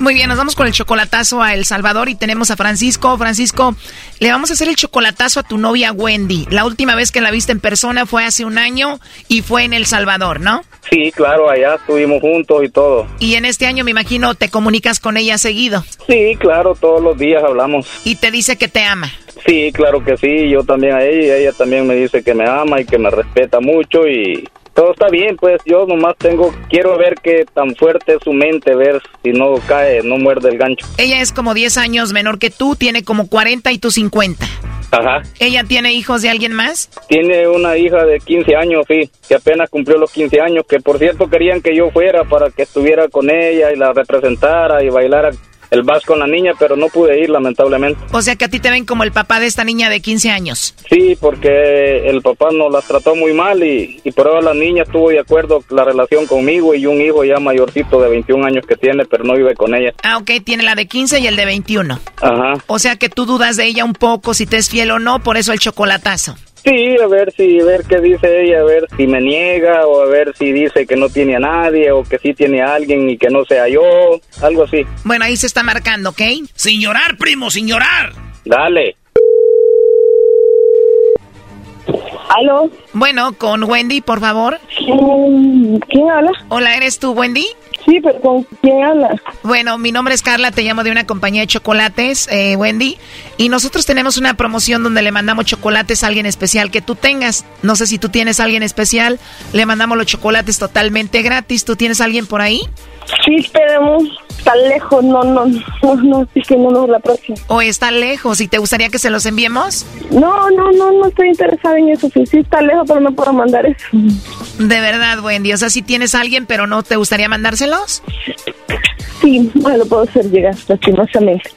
Muy bien, nos vamos con el chocolatazo a El Salvador y tenemos a Francisco. Francisco, le vamos a hacer el chocolatazo a tu novia Wendy. La última vez que la viste en persona fue hace un año y fue en El Salvador, ¿no? Sí, claro, allá estuvimos juntos y todo. Y en este año me imagino te comunicas con ella seguido. Sí, claro, todos los días hablamos. Y te dice que te ama. Sí, claro que sí, yo también a ella y ella también me dice que me ama y que me respeta mucho y todo está bien, pues yo nomás tengo, quiero ver qué tan fuerte es su mente, ver si no cae, no muerde el gancho. Ella es como 10 años menor que tú, tiene como 40 y tú 50. Ajá. ¿Ella tiene hijos de alguien más? Tiene una hija de 15 años, sí, que apenas cumplió los 15 años, que por cierto querían que yo fuera para que estuviera con ella y la representara y bailara el vals con la niña, pero no pude ir lamentablemente. O sea que a ti te ven como el papá de esta niña de 15 años. Sí, porque el papá nos las trató muy mal y, y por ahora la niña estuvo de acuerdo la relación conmigo y un hijo ya mayorcito de 21 años que tiene, pero no vive con ella. Ah, ok, tiene la de 15 y el de 21. Ajá. O sea que tú dudas de ella un poco si te es fiel o no, por eso el chocolatazo. Sí, a ver si, a ver qué dice ella, a ver si me niega o a ver si dice que no tiene a nadie o que sí tiene a alguien y que no sea yo, algo así. Bueno, ahí se está marcando, ¿ok? Sin llorar, primo, sin llorar. Dale. ¿Aló? Bueno, con Wendy, por favor. ¿Quién habla? Hola, ¿eres tú, Wendy? Sí, pero ¿con quién habla? Bueno, mi nombre es Carla, te llamo de una compañía de chocolates, eh, Wendy, y nosotros tenemos una promoción donde le mandamos chocolates a alguien especial que tú tengas. No sé si tú tienes a alguien especial, le mandamos los chocolates totalmente gratis. ¿Tú tienes a alguien por ahí? Sí, esperemos. Está lejos, no, no, no, no, sí que no, no, la próxima. ¿O está lejos y te gustaría que se los enviemos? No, no, no, no estoy interesada en eso. Sí, sí está lejos, pero no puedo mandar eso. De verdad, Wendy, o sea, si tienes a alguien, pero no te gustaría mandárselos? Sí, bueno, lo puedo hacer llegar, lastimosamente.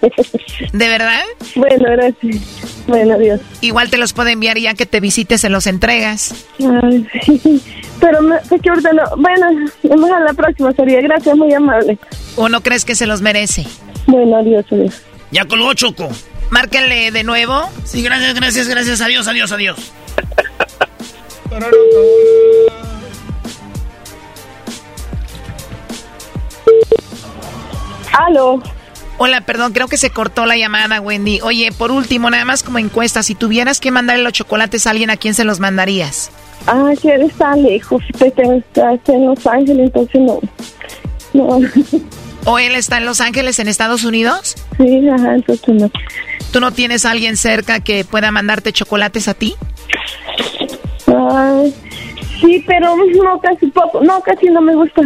¿De verdad? Bueno, gracias. Bueno, adiós. Igual te los puedo enviar ya que te visites, se los entregas. Ay, sí. Pero me, es que ahorita no. Bueno, mejor la próxima sería. Gracias, muy amable. ¿O no crees que se los merece? Bueno, adiós, adiós. Ya colgó Choco. Márquenle de nuevo. Sí, gracias, gracias, gracias. Adiós, adiós, adiós. Aló. Hola, perdón, creo que se cortó la llamada, Wendy. Oye, por último, nada más como encuesta, si tuvieras que mandarle los chocolates a alguien, ¿a quién se los mandarías? Ah, que él está lejos. Está, está en Los Ángeles, entonces no. No. ¿O él está en Los Ángeles, en Estados Unidos? Sí, ajá, entonces no. ¿Tú no tienes a alguien cerca que pueda mandarte chocolates a ti? Ay, sí, pero no, casi poco. No, casi no me gusta.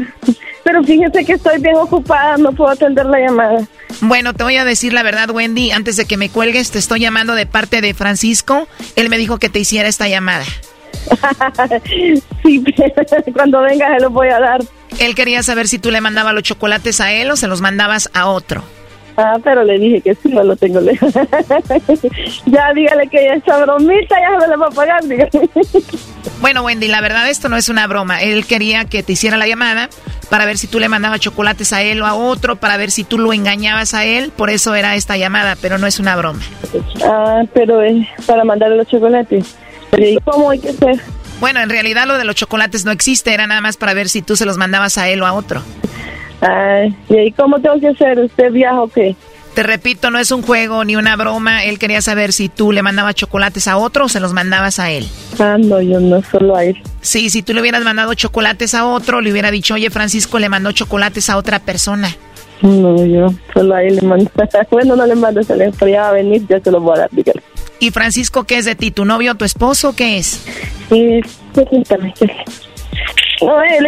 Pero fíjese que estoy bien ocupada, no puedo atender la llamada. Bueno, te voy a decir la verdad, Wendy. Antes de que me cuelgues, te estoy llamando de parte de Francisco. Él me dijo que te hiciera esta llamada. [LAUGHS] sí, cuando venga se los voy a dar. Él quería saber si tú le mandabas los chocolates a él o se los mandabas a otro. Ah, pero le dije que sí, no lo tengo lejos. [LAUGHS] ya dígale que esa bromita ya me la va a pagar, dígale. [LAUGHS] Bueno, Wendy, la verdad esto no es una broma. Él quería que te hiciera la llamada para ver si tú le mandabas chocolates a él o a otro, para ver si tú lo engañabas a él. Por eso era esta llamada, pero no es una broma. Ah, pero es para mandarle los chocolates. ¿Y cómo hay que hacer? Bueno, en realidad lo de los chocolates no existe, era nada más para ver si tú se los mandabas a él o a otro. Ay, ¿y ahí cómo tengo que hacer? ¿Usted viaja o qué? Te repito, no es un juego ni una broma. Él quería saber si tú le mandabas chocolates a otro o se los mandabas a él. Ah, no, yo no, solo a él. Sí, si tú le hubieras mandado chocolates a otro, le hubiera dicho, oye, Francisco le mandó chocolates a otra persona. No, yo solo a él le mando. [LAUGHS] bueno, no le mando, se le pero ya va a venir, ya se lo voy a dar, dígale. ¿Y Francisco qué es de ti? ¿Tu novio o tu esposo? ¿Qué es? Eh, permítame. No, él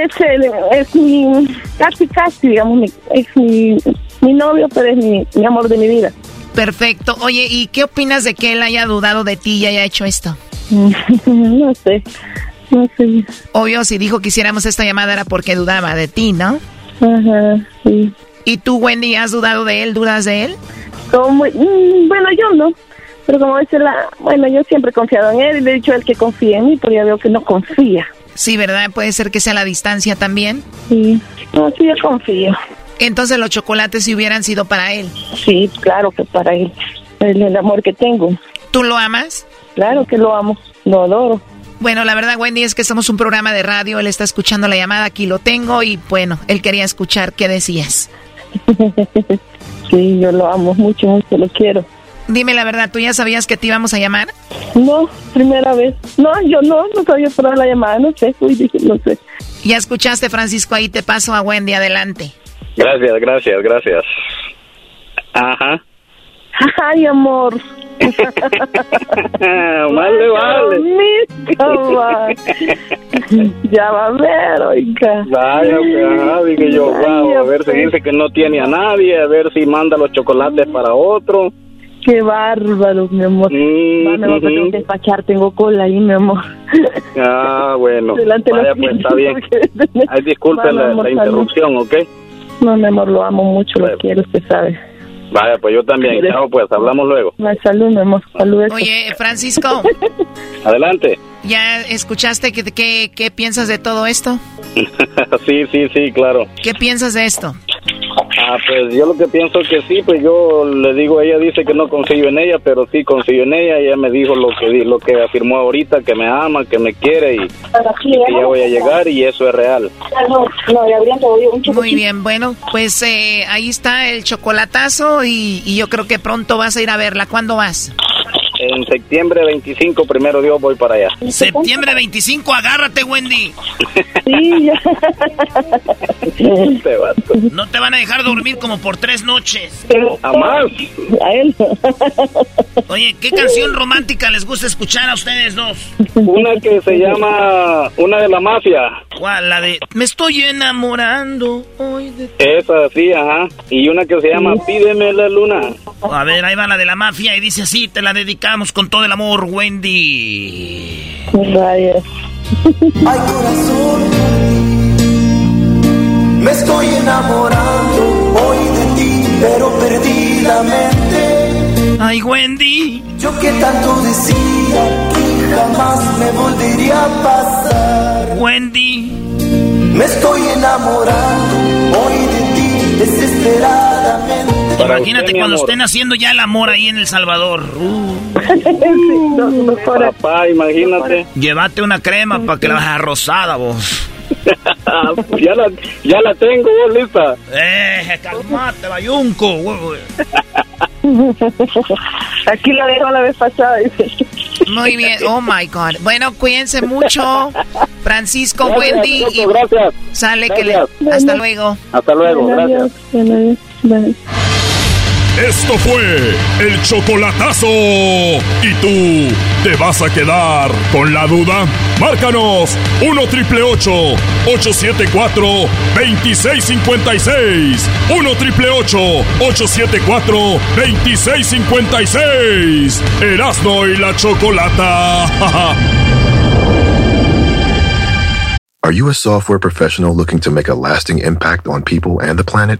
es, mi, casi, casi, digamos, mi- es mi, mi novio, pero es mi, mi amor de mi vida. Perfecto. Oye, ¿y qué opinas de que él haya dudado de ti y haya hecho esto? [LAUGHS] no sé, no sé. Obvio, si dijo que hiciéramos esta llamada era porque dudaba de ti, ¿no? Ajá, sí. ¿Y tú, Wendy, has dudado de él? ¿Dudas de él? Como, mm, bueno, yo no. Pero como dice la, bueno, yo siempre he confiado en él y le he dicho a él que confíe en mí, pero ya veo que no confía. Sí, ¿verdad? Puede ser que sea la distancia también. Sí, no, sí, yo confío. Entonces los chocolates si hubieran sido para él. Sí, claro que para él. El, el amor que tengo. ¿Tú lo amas? Claro que lo amo, lo adoro. Bueno, la verdad, Wendy, es que somos un programa de radio. Él está escuchando la llamada, aquí lo tengo y bueno, él quería escuchar qué decías. [LAUGHS] sí, yo lo amo mucho, mucho, lo quiero. Dime la verdad, ¿tú ya sabías que te íbamos a llamar? No, primera vez. No, yo no, no sabía por la llamada, no sé, uy, dije, no sé. Ya escuchaste, Francisco, ahí te paso a Wendy, adelante. Gracias, gracias, gracias. Ajá. Ay, amor. [LAUGHS] Más le vale. Ya va a ver, oiga. Vaya, pues, ajá, dije yo, wow, a ver si dice que no tiene a nadie, a ver si manda los chocolates para otro. Qué bárbaro, mi amor. Va, mi amor, que tengo que despachar, tengo cola ahí, mi amor. Ah, bueno. Delante de Vaya, pues está bien. [LAUGHS] Ay, disculpe la, amor, la interrupción, ¿ok? No, mi amor, lo amo mucho, lo quiero, usted sabe. Vaya, pues yo también. Chao, pues, hablamos luego. Salud, mi amor, salud. Oye, Francisco, [LAUGHS] Adelante. ¿ya escuchaste qué, qué, qué piensas de todo esto? [LAUGHS] sí, sí, sí, claro. ¿Qué piensas de esto? Ah, pues yo lo que pienso que sí, pues yo le digo, ella dice que no confío en ella, pero sí confío en ella. Ella me dijo lo que di- lo que afirmó ahorita, que me ama, que me quiere y que ya voy a llegar y eso es real. No, no, un Muy bien, bueno, pues eh, ahí está el chocolatazo y, y yo creo que pronto vas a ir a verla. ¿Cuándo vas? En septiembre 25, primero Dios, voy para allá. Septiembre 25, agárrate, Wendy. Sí, ya. Este. No te van a dejar dormir como por tres noches. ¿A más? A él. Oye, ¿qué canción romántica les gusta escuchar a ustedes dos? Una que se llama Una de la Mafia. ¿Cuál? La de Me estoy enamorando hoy de... Esa, sí, ajá. Y una que se llama Pídeme la luna. A ver, ahí va la de la mafia y dice así, te la dedicamos con todo el amor, Wendy. Ay, corazón, me estoy enamorando hoy de ti, pero perdidamente. Ay, Wendy. Yo que tanto decía que jamás me volvería a pasar. Wendy. Me estoy enamorando hoy de ti, desesperadamente. Imagínate cuando estén haciendo ya el amor ahí en El Salvador. Uh. Papá, imagínate. Llévate una crema para que la baja rosada, vos. [LAUGHS] ya, la, ya la tengo, vos, lista. Eh, calmate, bayunco. [LAUGHS] [LAUGHS] Aquí la dejo la vez pasada. Muy bien, oh my God. Bueno, cuídense mucho, Francisco, Gracias, Wendy. Choco, y gracias. Sale que le... Gracias. Hasta luego. Hasta luego, gracias. Bye. Esto fue el chocolatazo. ¿Y tú te vas a quedar con la duda? Márcanos 1 triple 874 2656. 1 triple 874 2656. Erasno y la chocolata. [LAUGHS] Are you a software professional looking to make a lasting impact on people and the planet?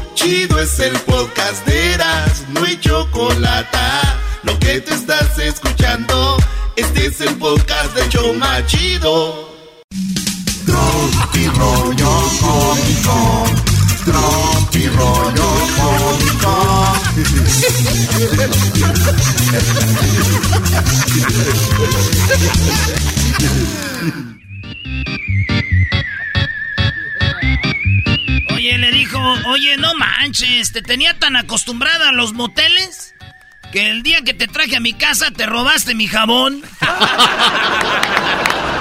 chido es el podcast de Eras, no hay chocolate. Lo que te estás escuchando, este es el podcast de Choma Chido. Tropi rollo cómico, tropi rollo cómico. [LAUGHS] Oye, no manches, te tenía tan acostumbrada a los moteles que el día que te traje a mi casa te robaste mi jabón. [LAUGHS]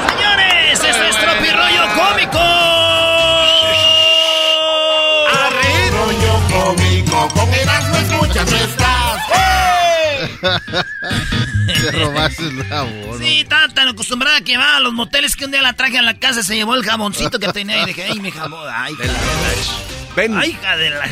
Señores, esto es Tropirollo Cómico. Rollo cómico, con Erasmo escuchas, no estás. [LAUGHS] Te robaste el jabón. Sí, estaba tan acostumbrada que va a los moteles que un día la traje a la casa, se llevó el jaboncito que tenía y dije, ay, mi jabón, ay, hija de la... Ay, hija de la...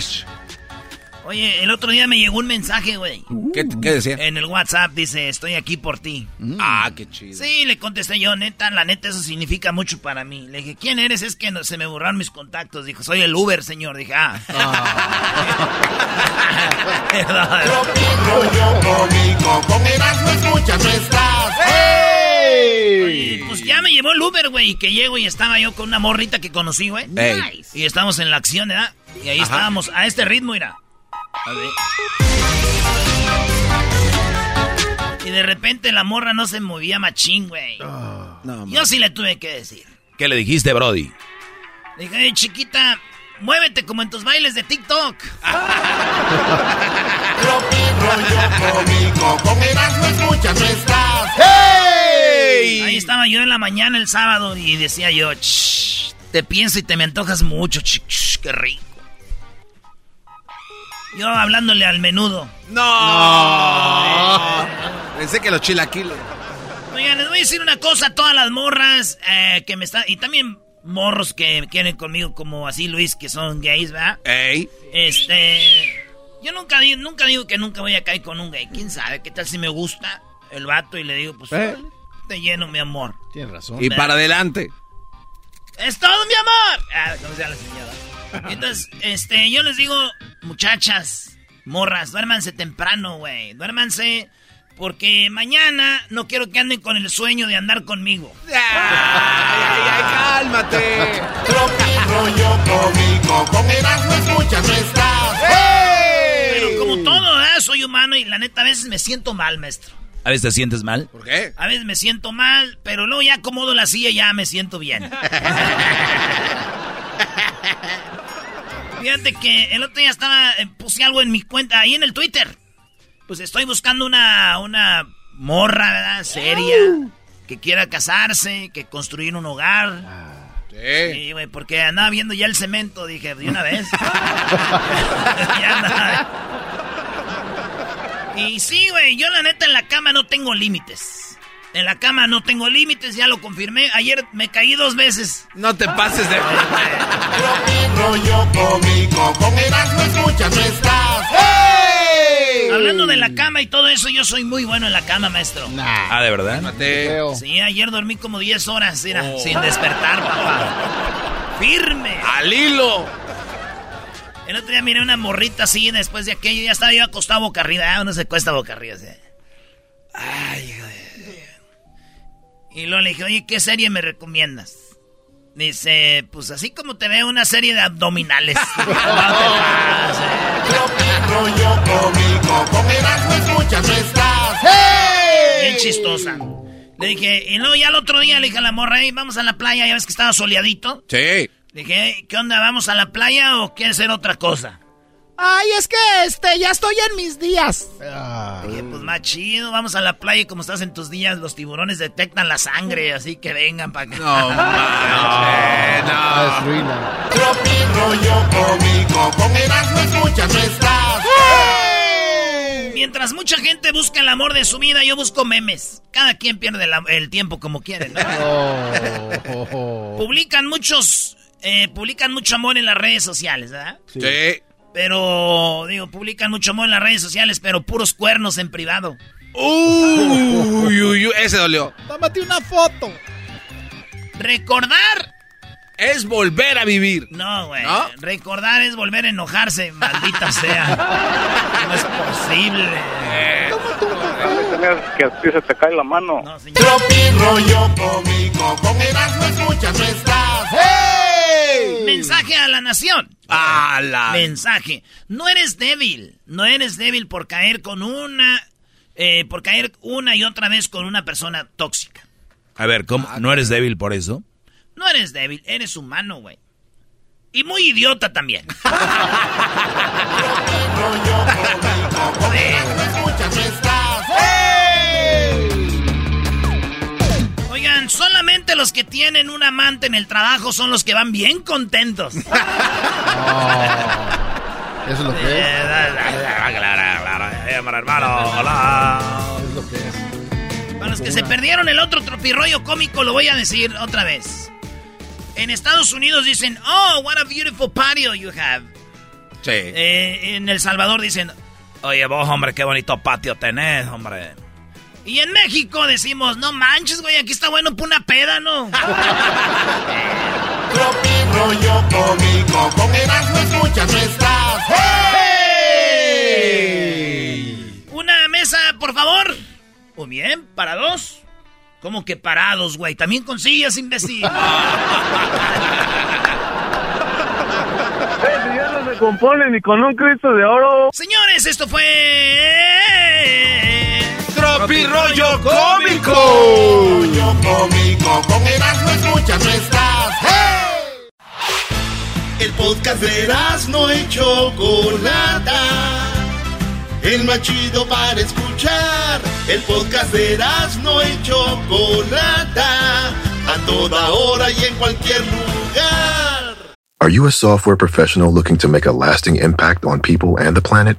Oye, el otro día me llegó un mensaje, güey. ¿Qué, qué decía? En el WhatsApp dice, estoy aquí por ti. Ah, qué chido. Sí, le contesté yo, neta, la neta, eso significa mucho para mí. Le dije, ¿quién eres? Es que no, se me borraron mis contactos. Dijo, soy el Uber, señor. Dije, ah. [LAUGHS] Estás. Oye, pues ya me llevó el Uber, güey, y que llego y estaba yo con una morrita que conocí, güey. Ey. Y estamos en la acción, ¿verdad? Y ahí Ajá. estábamos, a este ritmo, mira. A ver. Y de repente la morra no se movía machín, güey. yo sí le tuve que decir. ¿Qué le dijiste, Brody? Le dije, "Ey, chiquita, muévete como en tus bailes de TikTok. [LAUGHS] Estás. Ahí estaba yo en la mañana el sábado y decía yo, "Shh, te pienso y te me antojas mucho, ch, ch, qué rico. Yo hablándole al menudo. No. Pensé que los chilaquiles. Oigan, les voy a decir una cosa a todas las morras eh, que me están... Y también morros que quieren conmigo como así Luis, que son gays, ¿verdad? Ey. Este... Yo nunca, di- nunca digo que nunca voy a caer con un gay. ¿Quién sabe? ¿Qué tal si me gusta el vato y le digo, pues, Eh. te lleno, mi amor? Tienes razón. Y para adelante. ¡Es todo, mi amor! Ah, como sea la señora. Entonces, este, yo les digo, muchachas, morras, duérmanse temprano, güey. Duérmanse porque mañana no quiero que anden con el sueño de andar conmigo. [LAUGHS] cálmate. Rollo cómico, con Erasmo escuchas, no estás. Pero como todo, ¿verdad? soy humano y la neta a veces me siento mal, maestro. ¿A veces te sientes mal? ¿Por qué? A veces me siento mal, pero luego ya acomodo la silla y ya me siento bien. [LAUGHS] Fíjate que el otro día estaba, eh, puse algo en mi cuenta, ahí en el Twitter. Pues estoy buscando una, una morra, ¿verdad? Seria, que quiera casarse, que construir un hogar. Sí, güey, porque andaba viendo ya el cemento, dije, de una vez. [LAUGHS] [LAUGHS] Ya andaba. Y sí, güey, yo la neta en la cama no tengo límites. En la cama no tengo límites, ya lo confirmé. Ayer me caí dos veces. No te pases de... Rollo cómico, con Erasmo escuchas, no estás. Hablando de la cama y todo eso, yo soy muy bueno en la cama, maestro. Ah, ¿de verdad? Sí, ayer dormí como 10 horas, mira, sin despertar, papá. Firme. Al hilo. El otro día miré una morrita así, después de aquello, ya estaba yo acostado boca arriba. Ah, uno se cuesta boca arriba, así. Ay, hijo de... Y luego le dije, oye, ¿qué serie me recomiendas? Dice, pues así como te veo una serie de abdominales. [LAUGHS] No estás. Bien chistosa. Le dije, y luego ya el otro día le dije a la morra, "Ey, vamos a la playa, ya ves que estaba soleadito. Sí. Le dije, "Ey, ¿qué onda? ¿Vamos a la playa o quieres hacer otra cosa? Ay, es que este, ya estoy en mis días. Le dije, pues más chido, vamos a la playa y como estás en tus días, los tiburones detectan la sangre, así que vengan para acá. No, [LAUGHS] manches, no. Tropi rollo cómico, con Erasmo escuchas, no. Mientras mucha gente busca el amor de su vida, yo busco memes. Cada quien pierde el tiempo como quiere. ¿no? Publican muchos, eh, publican mucho amor en las redes sociales, ¿verdad? Sí. Pero, digo, publican mucho amor en las redes sociales, pero puros cuernos en privado. Uy, uy, uy, ese dolió. Tómate una foto. Recordar. Es volver a vivir. No, güey. ¿No? Recordar es volver a enojarse, maldita [LAUGHS] sea. No es posible. Que así se te cae la mano. Tropi rollo cómico, con Erasmo escuchas, no estás. Mensaje a la nación. A la... Mensaje. No eres débil. No eres débil por caer con una. eh, por caer una y otra vez con una persona tóxica. A ver, ¿cómo? ¿No eres débil por eso? No eres débil, eres humano, güey. Y muy idiota también. [LAUGHS] los que tienen un amante en el trabajo son los que van bien contentos. [LAUGHS] Eso es lo que es. hermano, hola. Es lo que es. Para los que se perdieron el otro tropirroyo cómico, lo voy a decir otra vez. En Estados Unidos dicen, oh, what a beautiful patio you have. Sí. Eh, en El Salvador dicen, oye vos, hombre, qué bonito patio tenés, hombre. Y en México decimos, no manches, güey, aquí está bueno para una peda, ¿no? [LAUGHS] rollo cómico, con Erasmo escuchas no estás. ¡Hey! Una mesa, por favor. Muy bien, para dos. ¿Cómo que parados, güey? También con sillas, imbécil. [LAUGHS] si ya no se compone ni con un Cristo de oro. Señores, esto fue. Tropi Rollo Cómico. Rollo Cómico. Con Erasmo escuchas no estás. El podcast de Erasmo y Chocolata. El más chido para escuchar. El podcast de Erasmo y Chocolata. A toda hora y en cualquier lugar. Are you a software professional looking to make a lasting impact on people and the planet?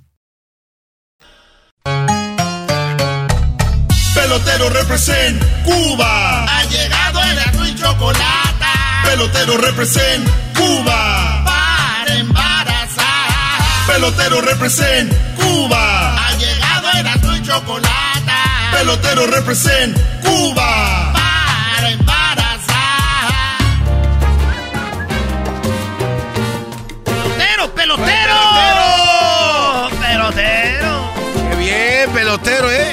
Pelotero represent Cuba. Ha llegado el azul y chocolate. Pelotero represent Cuba. Para embarazar. Pelotero represent Cuba. Ha llegado el azul y chocolate. Pelotero represent Cuba. Para embarazar. ¡Pelotero, pelotero! ¡Pelotero! Qué bien, pelotero, ¿eh?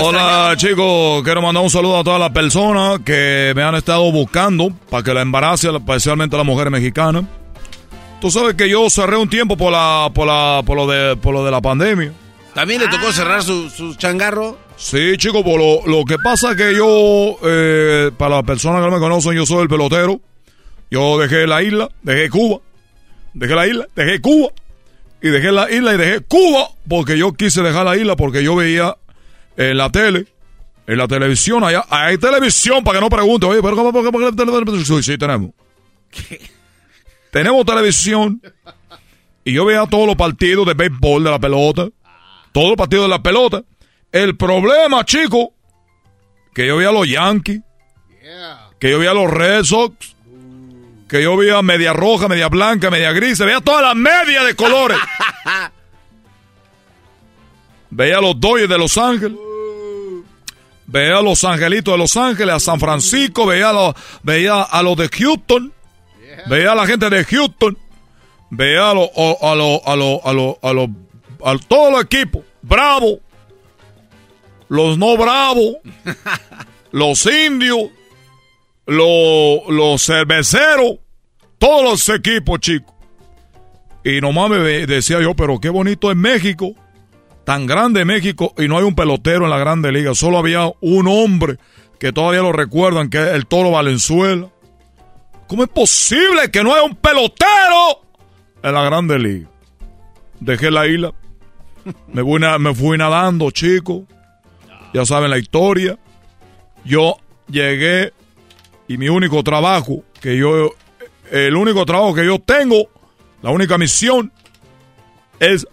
Hola chicos, quiero mandar un saludo a todas las personas que me han estado buscando para que la embarace, especialmente a las mujeres mexicanas. Tú sabes que yo cerré un tiempo por la, por la, por lo de, por lo de la pandemia. ¿También le tocó cerrar su, su changarro? Sí, chicos, por lo, lo que pasa es que yo, eh, para las personas que no me conocen, yo soy el pelotero. Yo dejé la isla, dejé Cuba, dejé la isla, dejé Cuba, y dejé la isla y dejé Cuba, porque yo quise dejar la isla porque yo veía en la tele, en la televisión, allá, hay televisión para que no pregunte, oye, pero ¿cómo, qué, por qué televisión? Sí, sí, tenemos. Tenemos televisión. Y yo veía todos los partidos de béisbol, de la pelota. Todos los partidos de la pelota. El problema, chico, que yo veía a los Yankees. Que yo veía a los Red Sox. Que yo veía media roja, media blanca, media gris. Veía todas las medias de colores. [LAUGHS] veía a los Dodgers de Los Ángeles. Veía a los Angelitos de Los Ángeles, a San Francisco. Veía a los, veía a los de Houston. Veía a la gente de Houston. Veía a los, a los, a los, a los, a los, a todos los equipos. Bravo. Los no bravos. [LAUGHS] los indios. Los, los cerveceros. Todos los equipos, chicos. Y nomás me decía yo, pero qué bonito es México. Tan grande México y no hay un pelotero en la grande liga. Solo había un hombre que todavía lo recuerdan, que es el Toro Valenzuela. ¿Cómo es posible que no haya un pelotero en la grande liga? Dejé la isla. Me fui, me fui nadando, chico. Ya saben la historia. Yo llegué y mi único trabajo que yo, el único trabajo que yo tengo, la única misión es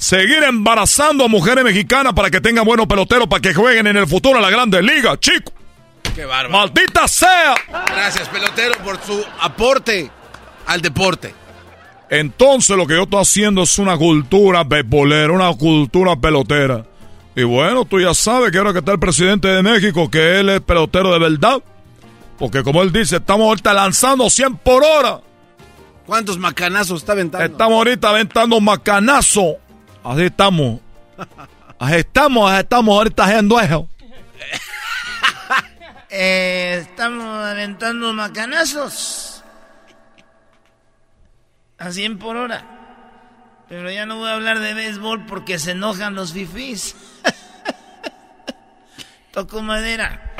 seguir embarazando a mujeres mexicanas para que tengan buenos peloteros para que jueguen en el futuro en la grande liga, chico. Qué bárbaro. ¡Maldita sea! Gracias, pelotero, por su aporte al deporte. Entonces lo que yo estoy haciendo es una cultura beisbolera, una cultura pelotera. Y bueno, tú ya sabes que ahora que está el presidente de México, que él es pelotero de verdad. Porque como él dice, estamos ahorita lanzando 100 por hora. ¿Cuántos macanazos está aventando? Estamos ahorita aventando macanazo. Así estamos. Así estamos, así estamos ahorita haciendo eso. [LAUGHS] Eh, estamos aventando macanazos. A 100 por hora. Pero ya no voy a hablar de béisbol porque se enojan los fifís. [LAUGHS] Toco madera.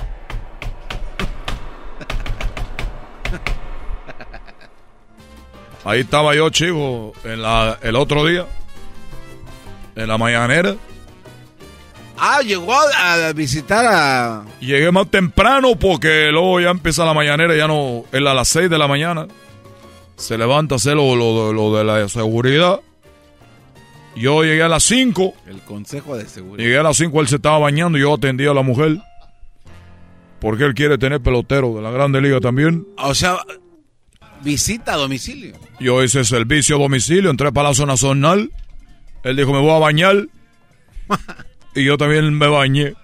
Ahí estaba yo, chico, en la, el otro día. En la mañanera. Ah, llegó a, visitar a... Llegué más temprano porque luego ya empieza la mañanera, ya no... Es a las 6 de la mañana. Se levanta a hacer lo, lo, lo de la seguridad. Yo llegué a las 5. El consejo de seguridad. Llegué a las 5, él se estaba bañando y yo atendía a la mujer. Porque él quiere tener pelotero de la Grande Liga también. O sea, visita a domicilio. Yo hice servicio a domicilio, entré para la zona zonal. Él dijo, me voy a bañar. [LAUGHS] y yo también me bañé.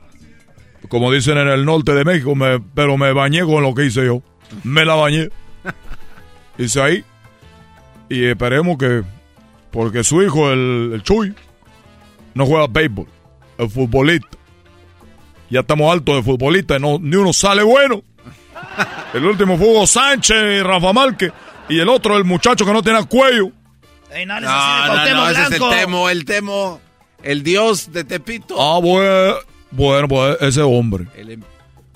Como dicen en el norte de México, me, pero me bañé con lo que hice yo. Me la bañé. [LAUGHS] Hice ahí. Y esperemos que porque su hijo, el, el Chuy, no juega béisbol, el futbolista. Ya estamos altos de futbolista, no, ni uno sale bueno. [LAUGHS] El último fue Hugo Sánchez y Rafa Márquez. Y el otro, el muchacho que no tiene cuello. No, no, no, ese es el Temo, el Temo, el dios de Tepito. Ah, bueno, bueno, pues ese hombre. El-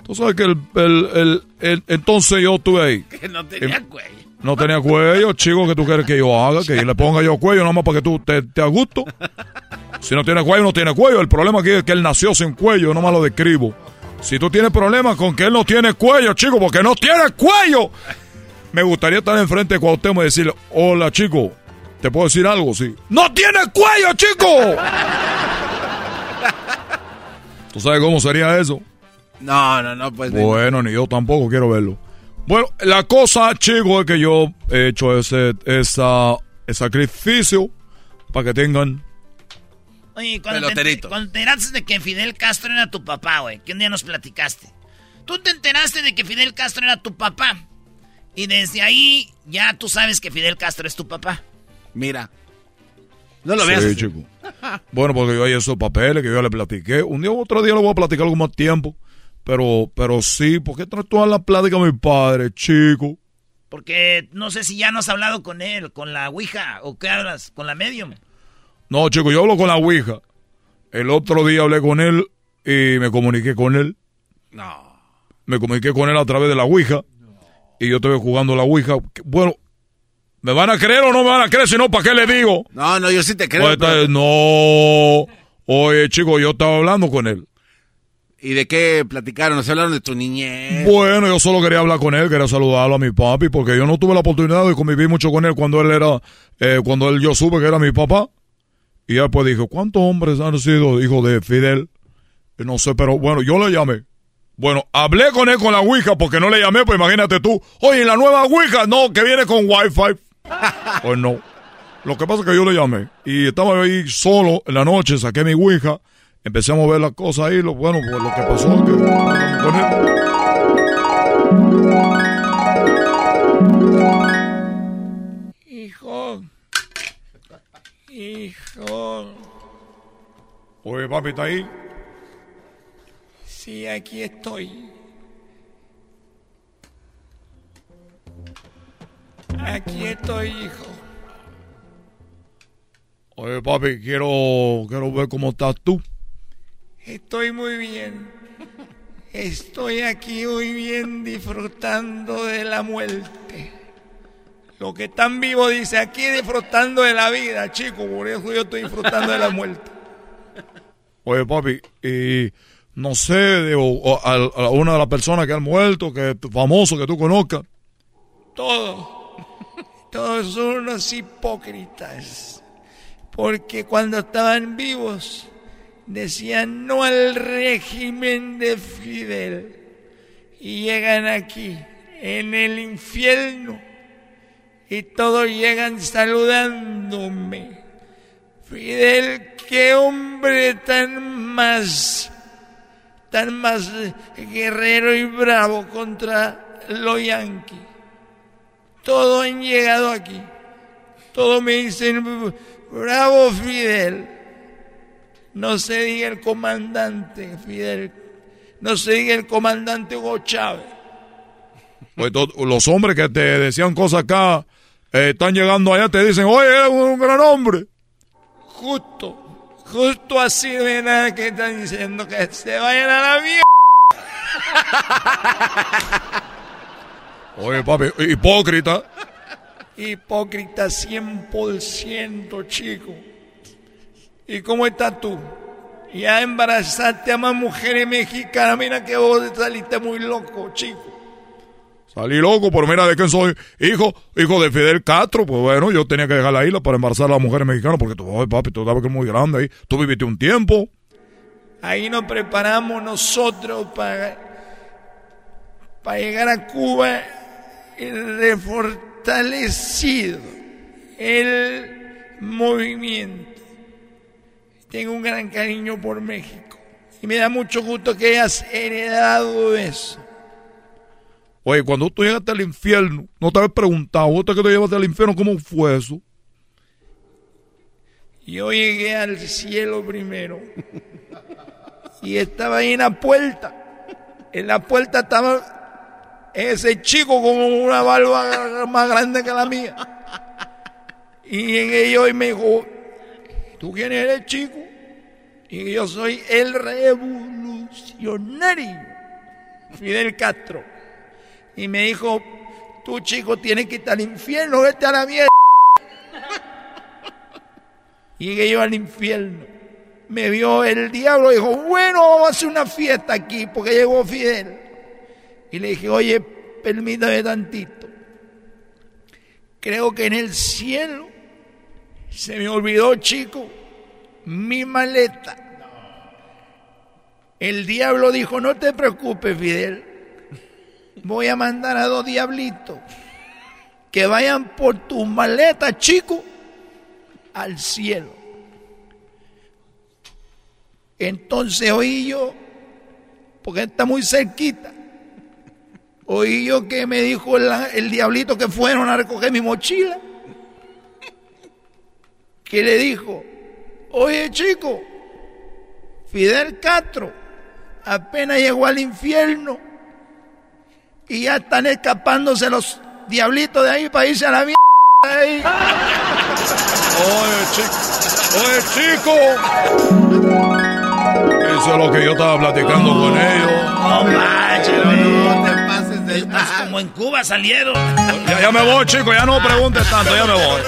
Tú sabes que el, el- el- el- entonces yo estuve ahí. [LAUGHS] que no tenía cuello. No tenía cuello, chico, que tú quieres que yo haga, que le ponga yo cuello, nada más para que tú te, te a gusto. Si no tiene cuello, no tiene cuello. El problema aquí es que él nació sin cuello, no más lo describo. Si tú tienes problemas con que él no tiene cuello, chico, porque no tiene cuello. Me gustaría estar enfrente de Cuauhtémoc y decirle, hola, chico, ¿te puedo decir algo? Sí. ¡No tiene cuello, chico! ¿Tú sabes cómo sería eso? No, no, no, pues. Bueno, ni yo tampoco quiero verlo. Bueno, la cosa, chicos, es que yo he hecho ese, esa, ese sacrificio para que tengan... Oye, cuando te, cuando te enteraste de que Fidel Castro era tu papá, güey, que un día nos platicaste. Tú te enteraste de que Fidel Castro era tu papá. Y desde ahí ya tú sabes que Fidel Castro es tu papá. Mira. No lo veas. Sí, chico. [LAUGHS] Bueno, porque yo hay esos papeles que yo le platiqué. Un día u otro día le voy a platicar algo más tiempo. Pero, pero sí, ¿por qué traes toda la plática a mi padre, chico? Porque no sé si ya no has hablado con él, con la Ouija, o qué hablas, con la medium. No, chico, yo hablo con la Ouija. El otro día hablé con él y me comuniqué con él. No. Me comuniqué con él a través de la Ouija. Y yo estuve jugando la Ouija. Bueno, ¿me van a creer o no me van a creer? Si no, ¿para qué le digo? No, no, yo sí te creo. Pues, pero- No. Oye, chico, yo estaba hablando con él. ¿Y de qué platicaron? ¿Nos hablaron de tu niñez? Bueno, yo solo quería hablar con él, quería saludarlo a mi papi, porque yo no tuve la oportunidad de convivir mucho con él cuando él era, eh, cuando él yo supe que era mi papá. Y él pues dijo, ¿cuántos hombres han sido hijos de Fidel? Y no sé, pero bueno, yo le llamé. Bueno, hablé con él con la Ouija, porque no le llamé, pues imagínate tú. Oye, la nueva Ouija, no, que viene con Wi-Fi. [LAUGHS] pues no. Lo que pasa es que yo le llamé. Y estaba ahí solo en la noche, saqué mi Ouija, empecé a mover las cosas ahí. Lo, bueno, pues lo que pasó es que con él. Hijo. Hijo. Oye, papi, ¿está ahí? Sí, aquí estoy. Aquí estoy, hijo. Oye, papi, quiero, quiero ver cómo estás tú. Estoy muy bien. Estoy aquí muy bien disfrutando de la muerte. Lo que están vivo dice aquí disfrutando de la vida, chico. Por eso yo estoy disfrutando de la muerte. Oye, papi, y no sé, de, o- o a, a una de las personas que han muerto, que famoso que tú conozcas. Todos. Todos son unos hipócritas. Porque cuando estaban vivos decían no al régimen de Fidel. Y llegan aquí, en el infierno. Y todos llegan saludándome. Fidel, qué hombre tan más, tan más guerrero y bravo contra los yanquis. Todos han llegado aquí. Todos me dicen, bravo Fidel. No se diga el comandante Fidel. No se diga el comandante Hugo Chávez. Pues los hombres que te decían cosas acá eh, están llegando allá, te dicen, oye, eres un gran hombre. Justo, justo así de nada que están diciendo que se vayan a la mierda. [LAUGHS] Oye, papi, hipócrita. Hipócrita 100%, chico. ¿Y cómo estás tú? Ya embarazaste a más mujeres mexicanas. Mira que vos saliste muy loco, chico. Salí loco, pero mira de quién soy. Hijo, hijo de Fidel Castro. Pues bueno, yo tenía que dejar la isla para embarazar a las mujeres mexicanas porque tú, oye, papi, tú sabes que es muy grande ahí. Tú viviste un tiempo. Ahí nos preparamos nosotros para, para llegar a Cuba refortalecido el movimiento. Tengo un gran cariño por México y me da mucho gusto que hayas heredado eso. Oye, cuando tú llegaste al infierno, no te habías preguntado, te que te llevaste al infierno, ¿cómo fue eso? Yo llegué al cielo primero y estaba ahí en la puerta. En la puerta estaba ese chico con una barba más grande que la mía. Y yo y me dijo, ¿tú quién eres, chico? Y yo soy el revolucionario, Fidel Castro. Y me dijo, tú, chico, tienes que ir al infierno, vete a la mierda. Y llegué yo al infierno. Me vio el diablo y dijo, bueno, vamos a hacer una fiesta aquí porque llegó Fidel. Y le dije, oye, permítame tantito. Creo que en el cielo se me olvidó, chico, mi maleta. El diablo dijo, no te preocupes, Fidel. Voy a mandar a dos diablitos que vayan por tus maletas, chico, al cielo. Entonces oí yo, porque está muy cerquita, oí yo que me dijo el, el diablito que fueron a recoger mi mochila, que le dijo, oye chico, Fidel Castro apenas llegó al infierno y ya están escapándose los diablitos de ahí para irse a la mierda. de ahí". Oye, chico. Oye, chico. Eso es lo que yo estaba platicando con ellos. No manches, no [LAUGHS] Pues como en Cuba salieron. Ya, ya me voy, chico. Ya no preguntes tanto. Ya me voy.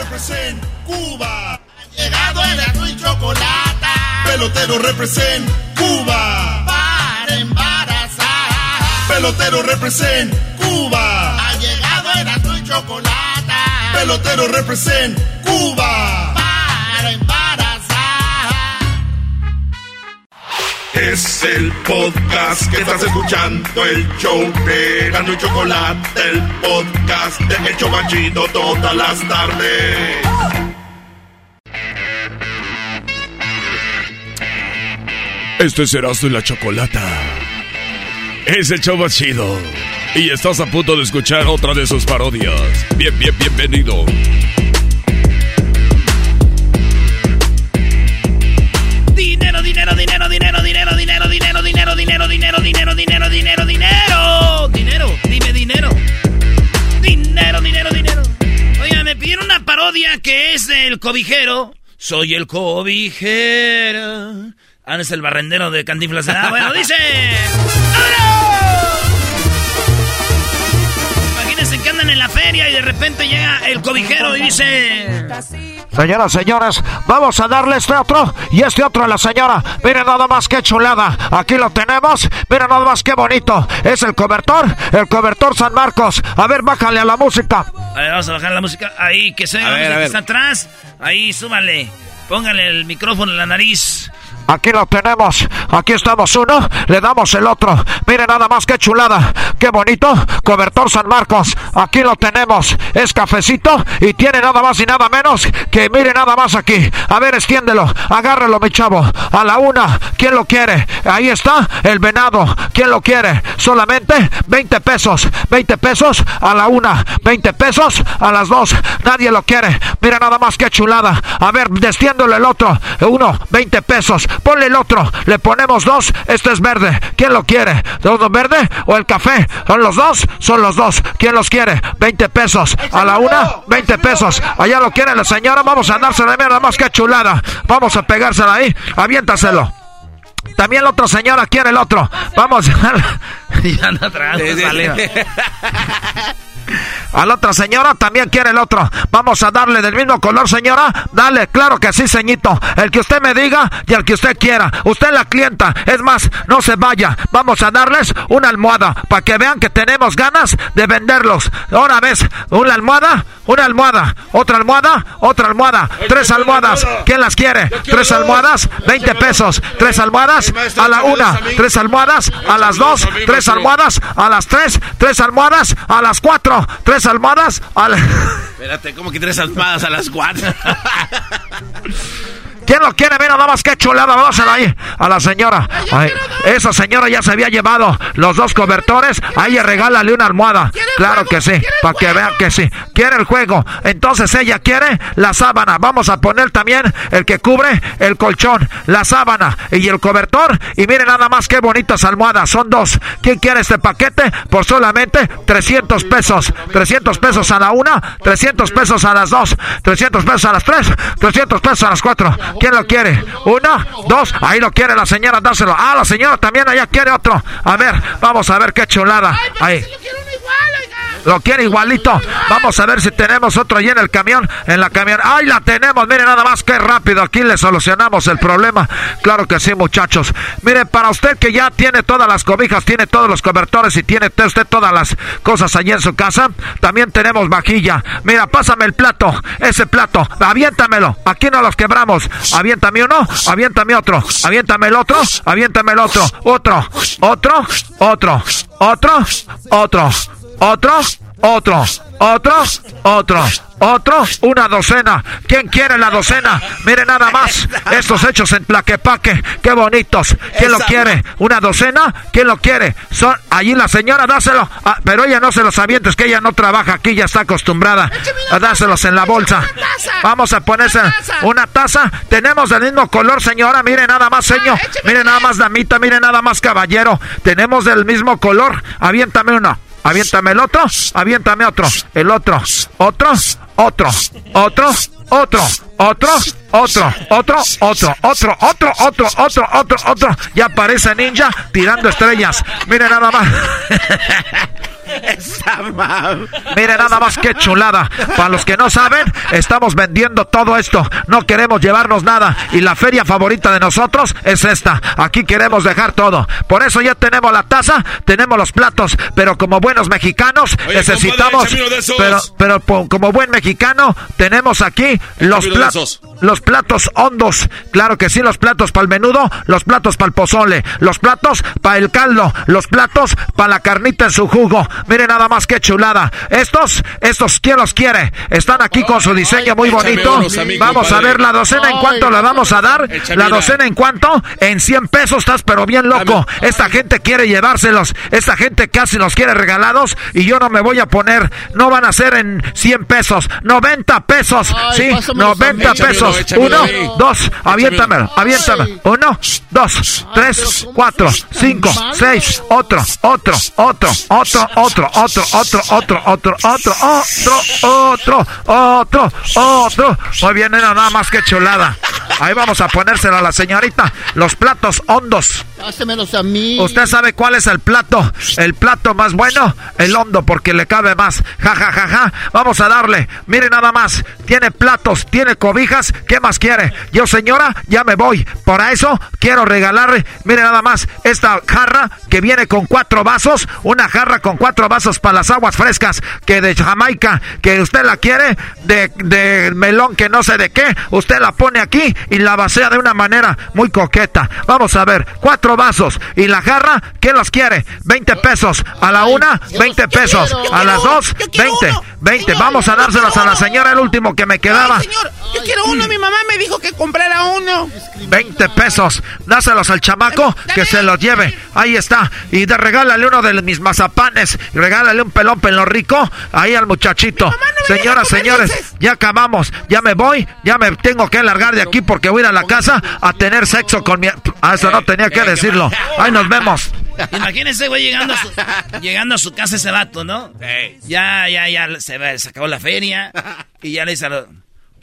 Cuba. Llegado el azul y chocolate. Pelotero represent Cuba. Para embarazar. Pelotero represent Cuba. Ha llegado el azul y chocolate. Pelotero represent Cuba. Es el podcast que estás escuchando, el show de Gano Chocolate, el podcast de El Chobachito todas las tardes. Este es Erasmo y la Chocolata. Es el chido. Y estás a punto de escuchar otra de sus parodias. Bien, bien, bienvenido. Cobijero. Soy el cobijero. Ah, es el barrendero de Cantinflas. Ah, bueno, dice. Imagínense que andan en la feria y de repente llega el cobijero y dice. Señoras, señores, vamos a darle este otro y este otro a la señora. Miren nada más que chulada. Aquí lo tenemos. Miren nada más que bonito. Es el cobertor, el cobertor San Marcos. A ver, bájale a la música. A ver, vamos a bajar la música. Ahí, que se A oiga la ver, música a que ver. está atrás. Ahí, súbale. Póngale el micrófono en la nariz. Aquí lo tenemos. Aquí estamos uno. Le damos el otro. Miren nada más que chulada. qué bonito. Cobertor San Marcos. Aquí lo tenemos. Es cafecito y tiene nada más y nada menos que mire nada más aquí. A ver, extiéndelo. Agárralo, mi chavo. A la una. ¿Quién lo quiere? Ahí está el venado. ¿Quién lo quiere? Solamente 20 pesos. 20 pesos a la una. 20 pesos a las dos. Nadie lo quiere. Mira nada más que chulada. A ver, destiéndole el otro. Uno, 20 pesos. Ponle el otro. Le ponemos dos. Este es verde. ¿Quién lo quiere? ¿Todo verde o el café? ¿Son los dos? Son los dos. ¿Quién los quiere? 20 pesos. A la una, 20 pesos. Allá lo quiere la señora. Vamos a dársela nada más que chulada. Vamos a pegársela ahí. Aviéntaselo. También la otra señora quiere el otro. Vamos. [LAUGHS] ya no [LAUGHS] A la otra señora también quiere el otro. Vamos a darle del mismo color, señora. Dale, claro que sí, señito. El que usted me diga y el que usted quiera. Usted la clienta. Es más, no se vaya. Vamos a darles una almohada para que vean que tenemos ganas de venderlos. Ahora ves, una almohada, una almohada, otra almohada, otra almohada, tres almohadas. ¿Quién las quiere? Tres almohadas, 20 pesos. Tres almohadas a la una, tres almohadas a las dos, tres almohadas a las tres, tres almohadas a las cuatro, tres almohadas a la... Espérate, ¿cómo que tres almohadas a las cuatro? [LAUGHS] ¿Quién lo quiere? Mira nada más que chulada. Dásela ahí a la señora. esa señora ya se había llevado los dos cobertores. Ahí regálale una almohada. Claro que sí. Para que vean que sí. Quiere el juego. Entonces ella quiere la sábana. Vamos a poner también el que cubre el colchón, la sábana y el cobertor. Y miren nada más qué bonitas almohadas. Son dos. ¿Quién quiere este paquete? Por solamente 300 pesos. 300 pesos a la una, 300 pesos a las dos, 300 pesos a las tres, 300 pesos a las cuatro. ¿Quién lo quiere? Una, dos, ahí lo quiere la señora, dáselo. Ah, la señora también allá quiere otro. A ver, vamos a ver qué chulada. Ahí. Lo quiere igualito. Vamos a ver si tenemos otro ahí en el camión. En la camión. ¡Ay, la tenemos! Mire nada más que rápido. Aquí le solucionamos el problema. Claro que sí, muchachos. Mire, para usted que ya tiene todas las cobijas, tiene todos los cobertores y tiene usted todas las cosas allí en su casa, también tenemos vajilla. Mira, pásame el plato. Ese plato. Aviéntamelo. Aquí no los quebramos. Aviéntame uno. Aviéntame otro. Aviéntame el otro. Aviéntame el otro. Otro. Otro. Otro. Otro. Otro otro, otro, otro, otro, otro, una docena. ¿Quién quiere la docena? Mire nada más [LAUGHS] estos hechos en Plaquepaque. Qué bonitos. ¿Quién lo quiere? ¿Una docena? ¿Quién lo quiere? Son allí la señora, dáselo. Ah, pero ella no se los avienta, es que ella no trabaja aquí, ya está acostumbrada a dárselos en la bolsa. Vamos a ponerse una taza. Tenemos del mismo color, señora. Mire nada más, señor. Mire nada más, damita. Mire nada más, caballero. Tenemos del mismo color. Aviéntame uno. Aviéntame el otro, aviéntame otro, el otro, otro, otro, otro, otro, otro, otro, otro, otro, otro, otro, otro, otro, otro, otro. Ya aparece ninja tirando estrellas. Mire nada más. Mire nada más que chulada. Para los que no saben, estamos vendiendo todo esto. No queremos llevarnos nada. Y la feria favorita de nosotros es esta. Aquí queremos dejar todo. Por eso ya tenemos la taza, tenemos los platos. Pero como buenos mexicanos, necesitamos. pero, pero como buen mexicano, tenemos aquí los platos. Los platos hondos. Claro que sí, los platos para el menudo, los platos para el pozole, los platos para el caldo, los platos para la carnita en su jugo. Mire nada más que chulada. Estos, estos, ¿quién los quiere? Están aquí con su diseño muy bonito. Vamos a ver la docena en cuánto la vamos a dar. La docena en cuánto? En 100 pesos estás pero bien loco. Esta gente quiere llevárselos. Esta gente casi los quiere regalados y yo no me voy a poner. No van a ser en 100 pesos. 90 pesos. Sí, 90 pesos. Uno, dos, aviéntamelo, aviéntame. Uno, dos, tres, cuatro, cinco, seis. Otro, otro, otro, otro, otro otro, otro, otro, otro, otro, otro, otro, otro, otro, otro. Muy bien, nada más que chulada. Ahí vamos a ponérsela a la señorita. Los platos hondos. A mí. ¿Usted sabe cuál es el plato? El plato más bueno, el hondo, porque le cabe más. Ja, ja, ja, ja. Vamos a darle. Mire nada más. Tiene platos, tiene cobijas. ¿Qué más quiere? Yo, señora, ya me voy. Por eso quiero regalarle, mire nada más, esta jarra que viene con cuatro vasos. Una jarra con cuatro vasos para las aguas frescas que de Jamaica, que usted la quiere de, de melón que no sé de qué. Usted la pone aquí y la vacía de una manera muy coqueta. Vamos a ver. Cuatro vasos. ¿Y la jarra? ¿Quién los quiere? 20 pesos. A la una, 20 pesos. A las dos, 20. 20. Vamos a dárselos a la señora, el último que me quedaba. señor, yo quiero uno. Mi mamá me dijo que comprara uno. 20 pesos. Dáselos al chamaco que se los lleve. Ahí está. Y de, regálale uno de mis mazapanes. Regálale un pelón pelo rico. Ahí al muchachito. Señoras, señores, ya acabamos. Ya me voy. Ya me tengo que largar de aquí porque voy a ir a la casa a tener sexo con mi. Ah, eso no tenía que decirlo. Ahí nos vemos. Imagínense, güey, llegando a su, llegando a su casa ese vato, ¿no? Ya, ya, ya se, va- se acabó la feria. Y ya le dice a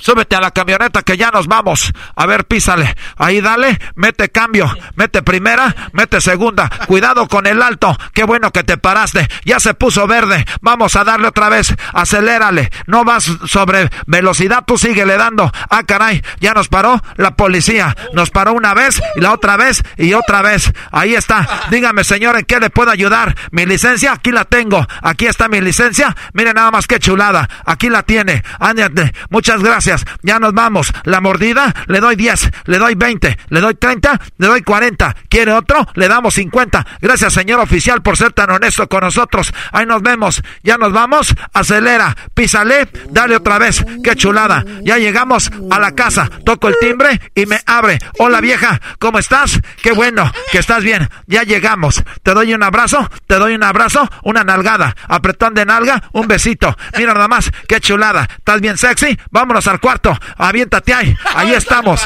Súbete a la camioneta que ya nos vamos. A ver, písale. Ahí dale, mete cambio. Mete primera, mete segunda. Cuidado con el alto. Qué bueno que te paraste. Ya se puso verde. Vamos a darle otra vez. Acelérale. No vas sobre velocidad, tú síguele dando. Ah, caray, ya nos paró la policía. Nos paró una vez y la otra vez y otra vez. Ahí está. Dígame, señor, ¿en qué le puedo ayudar? Mi licencia, aquí la tengo. Aquí está mi licencia. Mire nada más qué chulada. Aquí la tiene. Ándate. Muchas gracias. Ya nos vamos. La mordida, le doy 10, le doy 20, le doy 30, le doy 40. ¿Quiere otro? Le damos 50. Gracias, señor oficial, por ser tan honesto con nosotros. Ahí nos vemos. Ya nos vamos. Acelera. Písale. Dale otra vez. Qué chulada. Ya llegamos a la casa. Toco el timbre y me abre. Hola, vieja. ¿Cómo estás? Qué bueno que estás bien. Ya llegamos. Te doy un abrazo. Te doy un abrazo. Una nalgada. Apretón de nalga. Un besito. Mira nada más. Qué chulada. ¿Estás bien sexy? Vámonos al cuarto. Aviéntate ahí. Ahí estamos.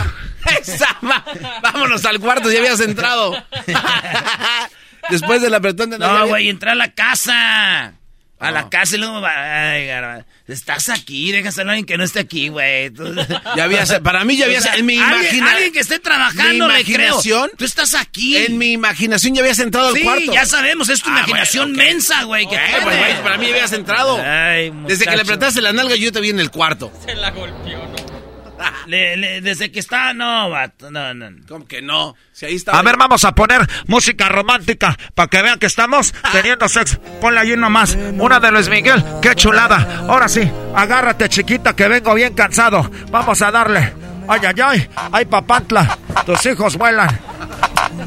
[LAUGHS] Vámonos al cuarto, ya habías entrado. [LAUGHS] Después del apretón de No, güey, entra a la casa. A la casa y luego va. Ay, garba- Estás aquí, déjaselo a alguien que no esté aquí, güey. [LAUGHS] Ya había, para mí ya había, O sea, en mi alguien- imagina- Alguien que esté trabajando, mi le creo. imaginación- Tú estás aquí. En mi imaginación ya habías entrado al sí, cuarto. ya sabemos, es tu Ah, imaginación bueno, mensa, güey. que Ok, tiene. pues, güey, para mí ya habías entrado. Ay, Desde que le apretaste la nalga, yo te vi en el cuarto. Se la golpeó. Le- le- desde que está, no, vato, no, no. no. ¿Cómo que no? Si ahí está. A ver, vamos a poner música romántica para que vean que estamos teniendo sexo. Ponle allí nomás. Una de Luis Miguel. Qué chulada. Ahora sí, agárrate, chiquita, que vengo bien cansado. Vamos a darle. Ay, ay, ay. Ay, papantla. Tus hijos vuelan.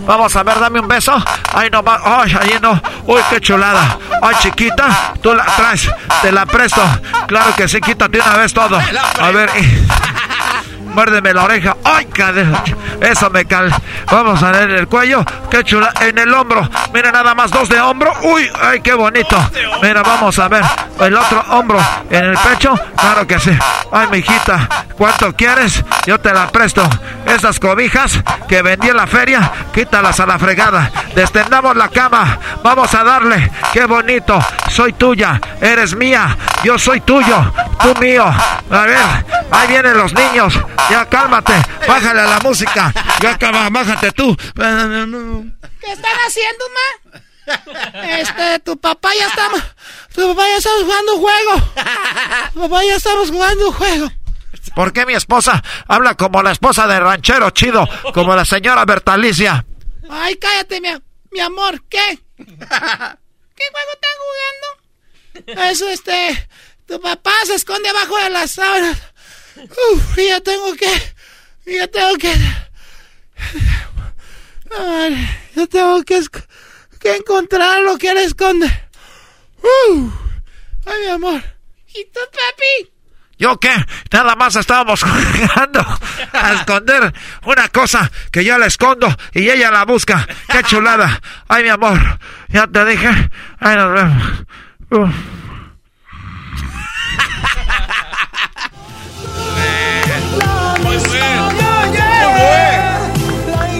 Vamos a ver, dame un beso. Ay, no va. Ay, ahí no. Uy, qué chulada. Ay, chiquita, tú la traes. Te la presto. Claro que sí, quítate una vez todo. A ver. Muérdeme la oreja. ¡Ay, cadera! Eso me cal. Vamos a ver el cuello. ¡Qué chula! En el hombro. Mira, nada más dos de hombro. ¡Uy! ¡Ay, qué bonito! Mira, vamos a ver. El otro hombro. En el pecho. Claro que sí. ¡Ay, mijita! ¿Cuánto quieres? Yo te la presto. Esas cobijas que vendí en la feria, quítalas a la fregada. Destendamos la cama. Vamos a darle. ¡Qué bonito! Soy tuya. Eres mía. Yo soy tuyo. Tú mío. A ver. Ahí vienen los niños. Ya cálmate. Bájale a la música. Ya acaba. Bájate tú. ¿Qué están haciendo, ma? Este, tu papá ya está... Tu papá ya estamos jugando un juego. Tu papá ya estamos jugando un juego. ¿Por qué mi esposa habla como la esposa de ranchero chido? Como la señora Bertalicia. Ay, cállate, mi, mi amor. ¿Qué? ¿Qué juego están jugando? Eso, este... Tu papá se esconde abajo de las sábanas. Uf, ya tengo que... Ya tengo que... Yo tengo que, que encontrar lo que él esconde. Uf. Ay, mi amor. ¿Y tú, papi? ¿Yo qué? Nada más estábamos [LAUGHS] jugando a esconder una cosa que yo la escondo y ella la busca. ¡Qué chulada! ¡Ay, mi amor! Ya te dije. ¡Ay, nos vemos! Uf.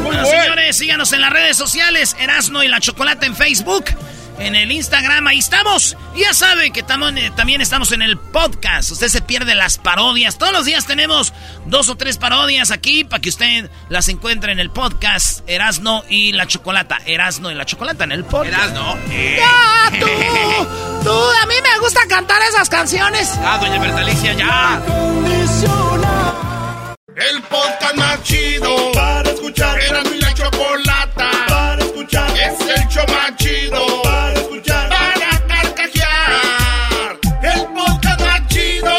Bueno, señores, síganos en las redes sociales, Erasno y la Chocolata en Facebook, en el Instagram, ahí estamos. Y ya saben que tamo- eh, también estamos en el podcast. Usted se pierde las parodias. Todos los días tenemos dos o tres parodias aquí para que usted las encuentre en el podcast Erasno y la Chocolata. Erasno y la Chocolata en el podcast. Erasno. ¡Ya, tú! ¡Tú! A mí me gusta cantar esas canciones. Ah, doña Bertalicia, ya. El podcast más chido para escuchar. Era mi la chocolata para escuchar. Es el show más chido para escuchar. Para carcajear. El podcast más chido.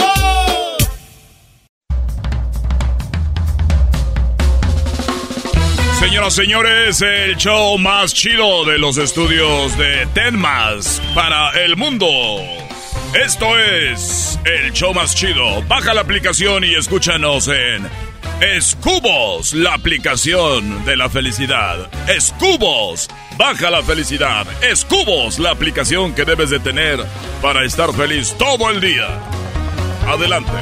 Señoras, señores, el show más chido de los estudios de Tenmas para el mundo. Esto es el show más chido. Baja la aplicación y escúchanos en Escubos, la aplicación de la felicidad. Escubos, baja la felicidad. Escubos, la aplicación que debes de tener para estar feliz todo el día. Adelante.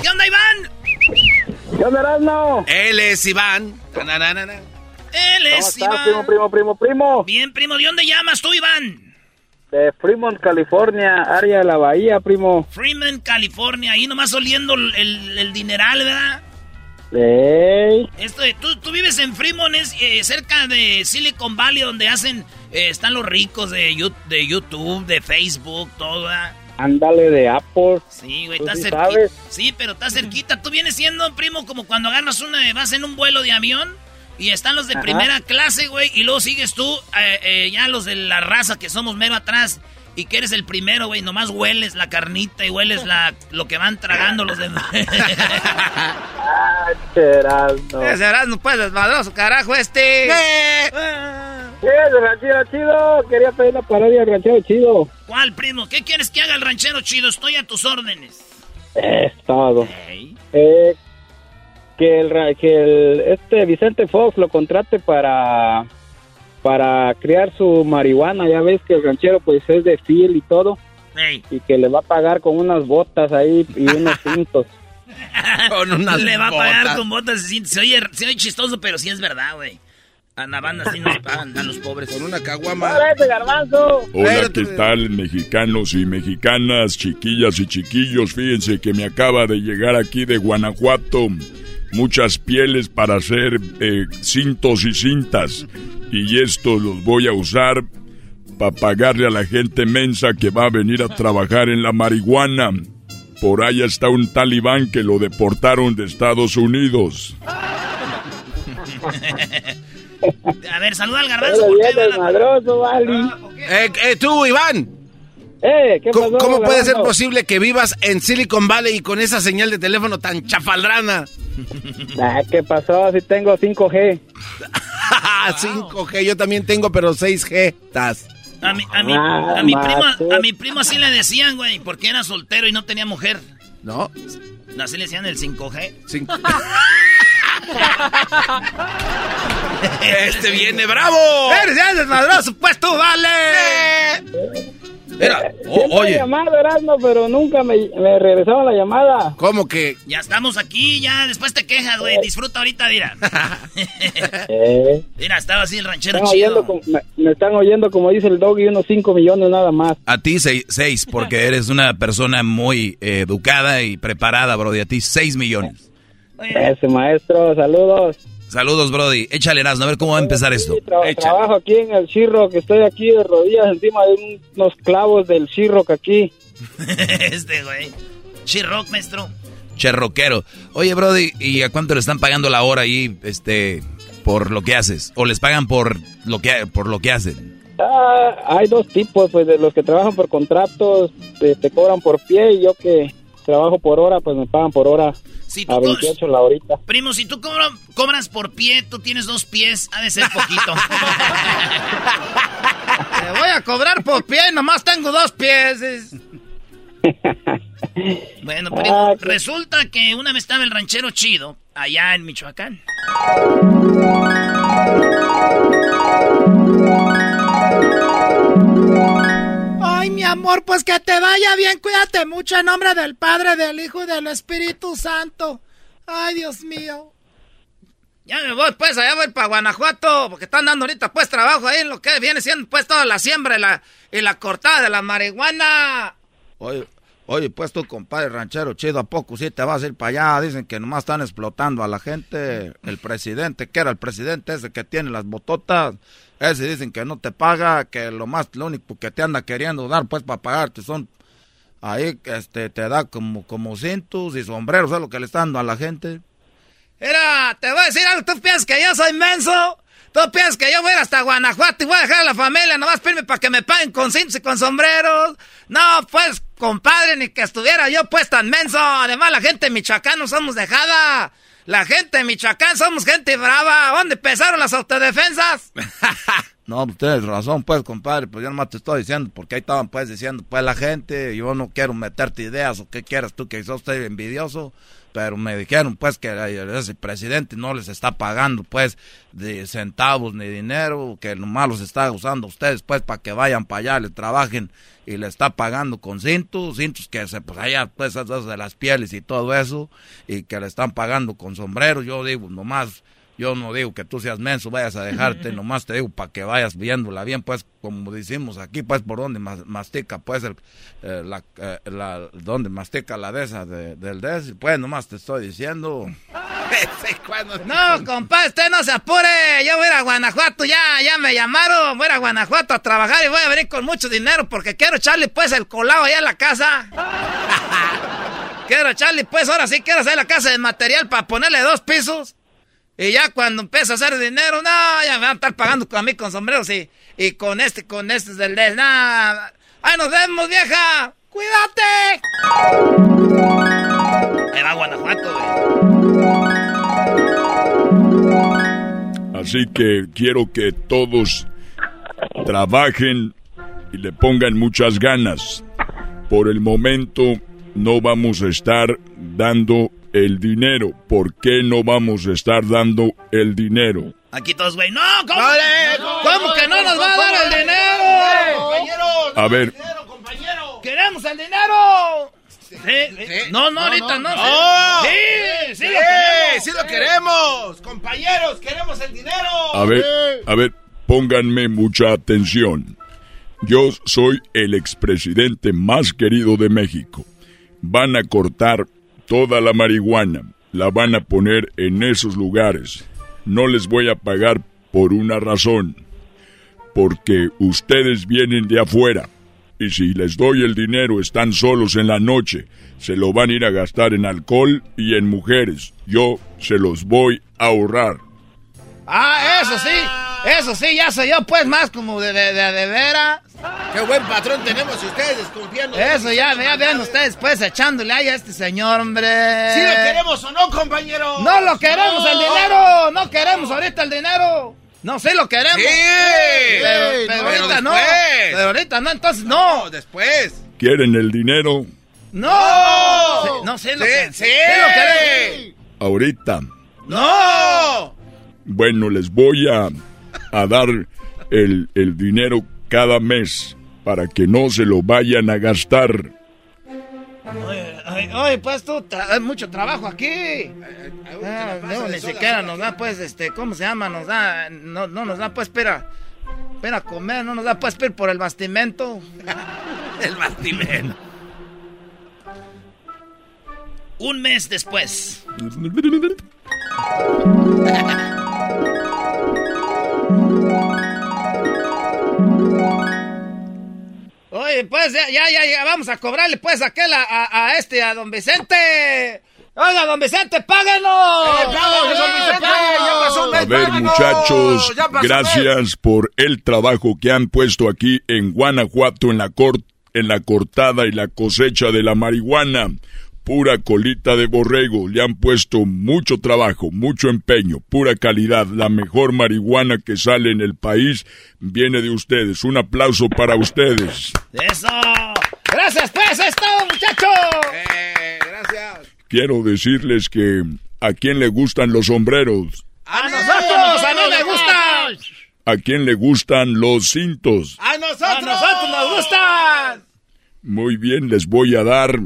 ¿Qué onda, Iván? ¿Qué onda, Erasmo? Él es Iván. Na, na, na, na. Él ¿Cómo es estás, Iván. primo, primo, primo, primo? Bien, primo, ¿de dónde llamas tú, Iván? De Fremont, California, área de la bahía, primo. Freeman, California, ahí nomás oliendo el, el- el dineral, ¿verdad? Ey, Esto tú, tú vives en Fremont, es eh, cerca de Silicon Valley, donde hacen, eh, están los ricos de, de YouTube, de Facebook, ¿verdad? ándale de Apple. Sí, güey, ¿Tú está sí cerquita. sabes? Sí, pero está cerquita. Tú vienes siendo, primo, como cuando agarras una, vas en un vuelo de avión y están los de Ajá. primera clase, güey, y luego sigues tú, eh, eh, ya los de la raza que somos mero atrás. Y que eres el primero, güey, nomás hueles la carnita y hueles la, lo que van tragando los demás. [LAUGHS] Erasmo. Ese Erasmo, pues, desmadroso, carajo, este. ¿Qué es el ranchero chido? Quería pedir la parodia del ranchero chido. ¿Cuál, primo? ¿Qué quieres que haga el ranchero chido? Estoy a tus órdenes. Es todo. Eh, que el, ra- que el este Vicente Fox lo contrate para para criar su marihuana. Ya ves que el ranchero pues es de fiel y todo. Y que le va a pagar con unas botas ahí y unos [LAUGHS] cintos. Con unas Le va a pagar botas. con botas. Se, se oye, se oye chistoso, pero sí es verdad, güey. A la banda sí nos pagan a los pobres. Con una caguama. ¡Hola! Hola, ¿qué tal, mexicanos y mexicanas, chiquillas y chiquillos? Fíjense que me acaba de llegar aquí de Guanajuato muchas pieles para hacer eh, cintos y cintas. Y esto los voy a usar para pagarle a la gente mensa que va a venir a trabajar en la marihuana. Por allá está un talibán que lo deportaron de Estados Unidos. [LAUGHS] A ver, saluda al garbanzo. Vali. Eh, eh, tú, Iván. Eh, ¿qué ¿Cómo, pasó, cómo puede ser posible que vivas en Silicon Valley y con esa señal de teléfono tan chafaldrana? [LAUGHS] Ah, ¿Qué pasó? Si tengo 5G. 5G, [LAUGHS] yo también tengo, pero 6G. Tas. A mi, a mi, Ah, a mi primo, macho. a mi primo así le decían, güey, porque era soltero y no tenía mujer. ¿No? Así le decían el 5G. Cinco- [LAUGHS] este viene bravo. ¡Eres ya desmadroso, pues tú, vale! Mira, o- Siempre he oye, llamado, Erasmo, pero nunca me, me regresaron la llamada. ¿cómo que? Ya estamos aquí, ya después te quejas, güey. Disfruta ahorita, mira. [LAUGHS] Eh, Mira, estaba así el ranchero están chido. como- me, me están oyendo, como dice el doggy, unos 5 millones nada más. A ti seis, seis, porque [LAUGHS] eres una persona muy eh, educada y preparada, Brody. A ti seis millones. Ese maestro, saludos. Saludos, Brody. Échale Erasmo, a ver cómo va a empezar esto. Tra- trabajo aquí en el Shirro, que estoy aquí de rodillas encima de un- unos clavos del Shirro que aquí. [LAUGHS] este, güey. Chirroc, maestro. Cherroquero. Oye, Brody, ¿y a cuánto le están pagando la hora ahí, este, por lo que haces? ¿O les pagan por lo que, por lo que hacen? Ah, hay dos tipos, pues de los que trabajan por contratos, te, te cobran por pie y yo que trabajo por hora, pues me pagan por hora Si a tú, co- 28 la horita. primo, si tú cobra- cobras por pie, tú tienes dos pies, ha de ser poquito. [LAUGHS] Te voy a cobrar por pie, nomás tengo dos pies. Es- bueno, primo, Ah, qué- resulta que una vez estaba el ranchero chido allá en Michoacán. Amor, pues que te vaya bien, cuídate mucho en nombre del Padre, del Hijo y del Espíritu Santo. Ay, Dios mío. Ya me voy, pues, allá voy para Guanajuato, porque están dando ahorita, pues, trabajo ahí en lo que viene siendo, pues, toda la siembra y la, y la cortada de la marihuana. Oye, oye, pues, tú, compadre ranchero chido, ¿a poco sí te vas a ir para allá? Dicen que nomás están explotando a la gente. El presidente, que era el presidente ese que tiene las bototas, ese dicen que no te paga, que lo más, lo único que te anda queriendo dar, pues, para pagarte son... Ahí, este, te da como, como cintos y sombreros, es lo que le están dando a la gente. Mira, te voy a decir algo, tú piensas que yo soy menso. Tú piensas que yo voy a ir hasta Guanajuato y voy a dejar a la familia, nomás pedirme para que me paguen con cintos y con sombreros. No, pues, compadre, ni que estuviera yo pues tan menso. Además, la gente de Michoacán no somos dejada. La gente de Michoacán somos gente brava. ¿Dónde empezaron las autodefensas? [LAUGHS] No, pues tienes razón, pues, compadre. Pues yo nomás te estoy diciendo, porque ahí estaban, pues, diciendo, pues, la gente, yo no quiero meterte ideas o qué quieres tú, que sos usted envidioso. Pero me dijeron, pues, que ese presidente no les está pagando, pues, de centavos ni dinero, que nomás los está usando ustedes, pues, para que vayan para allá, le trabajen y le está pagando con cintos, cintos que se, pues, allá, pues, esas de las pieles y todo eso, y que le están pagando con sombreros. Yo digo, nomás yo no digo que tú seas menso, vayas a dejarte, [LAUGHS] nomás te digo para que vayas viéndola bien, pues como decimos aquí, pues por donde mastica, pues el, eh, la, eh, la, donde mastica la de esa de, del des, pues nomás te estoy diciendo. [LAUGHS] no, compadre, usted no se apure, yo voy a ir a Guanajuato, ya, ya me llamaron, voy a ir a Guanajuato a trabajar y voy a venir con mucho dinero porque quiero echarle pues el colado allá en la casa. [LAUGHS] quiero echarle pues, ahora sí quiero hacer la casa de material para ponerle dos pisos. Y ya cuando empieza a hacer dinero, no, ya me van a estar pagando a mí con sombreros y, y con este, con este del des, nada. ¡Ay, nos vemos, vieja! ¡Cuídate! Era Guanajuato, güey. Así que quiero que todos trabajen y le pongan muchas ganas. Por el momento no vamos a estar dando el dinero. ¿Por qué no vamos a estar dando el dinero? Aquí todos, güey. ¡No! ¿Cómo, ¿Cómo que no nos va a dar el dinero? Compañeros, a ver. ¡Queremos el dinero! No, no, ahorita no. Sí, sí, lo queremos. Sí, lo queremos. Compañeros, queremos el dinero. A ver, a ver, pónganme mucha atención. Yo soy el expresidente más querido de México. Van a cortar toda la marihuana. La van a poner en esos lugares. No les voy a pagar por una razón. Porque ustedes vienen de afuera. Y si les doy el dinero están solos en la noche. Se lo van a ir a gastar en alcohol y en mujeres. Yo se los voy a ahorrar. Ah, eso sí. Eso sí, ya soy yo, pues, más como de, de, de. Qué buen patrón tenemos y ustedes desconfiando. Eso ya, ya vean ustedes, pues, echándole ahí a este señor, hombre. ¿Sí lo queremos o no, compañero? No lo queremos el dinero. No queremos ahorita el dinero. No, sí lo queremos. Sí. Pero, pero ahorita no. Pero ahorita no, entonces no. después. ¿Quieren el dinero? No. Sí, no sé lo que sí. lo queremos. Ahorita. No. Bueno, les voy a a dar el, el dinero cada mes para que no se lo vayan a gastar. Oye, oye, pues tú, hay mucho trabajo aquí. Ah, no, ni siquiera nos da, pues, este, ¿cómo se llama? Nos da, no, no nos da, pues, espera, espera comer, no nos da, pues, por el bastimento. [LAUGHS] el bastimento. Un mes después. [LAUGHS] Pues ya, ya, ya, vamos a cobrarle pues aquel a, a, a este, a don Vicente. Oiga, don Vicente, páganos. Eh, a ver, muchachos, gracias por el trabajo que han puesto aquí en Guanajuato en la, cort en la cortada y la cosecha de la marihuana pura colita de borrego. Le han puesto mucho trabajo, mucho empeño, pura calidad. La mejor marihuana que sale en el país viene de ustedes. Un aplauso para ustedes. ¡Eso! ¡Gracias, pues! ¡Es todo, muchachos! Eh, gracias. Quiero decirles que a quién le gustan los sombreros. ¡A nosotros! ¡A mí me gustan! ¿A quién le gustan los cintos? ¡A nosotros! ¡A nosotros nos gustan! Muy bien, les voy a dar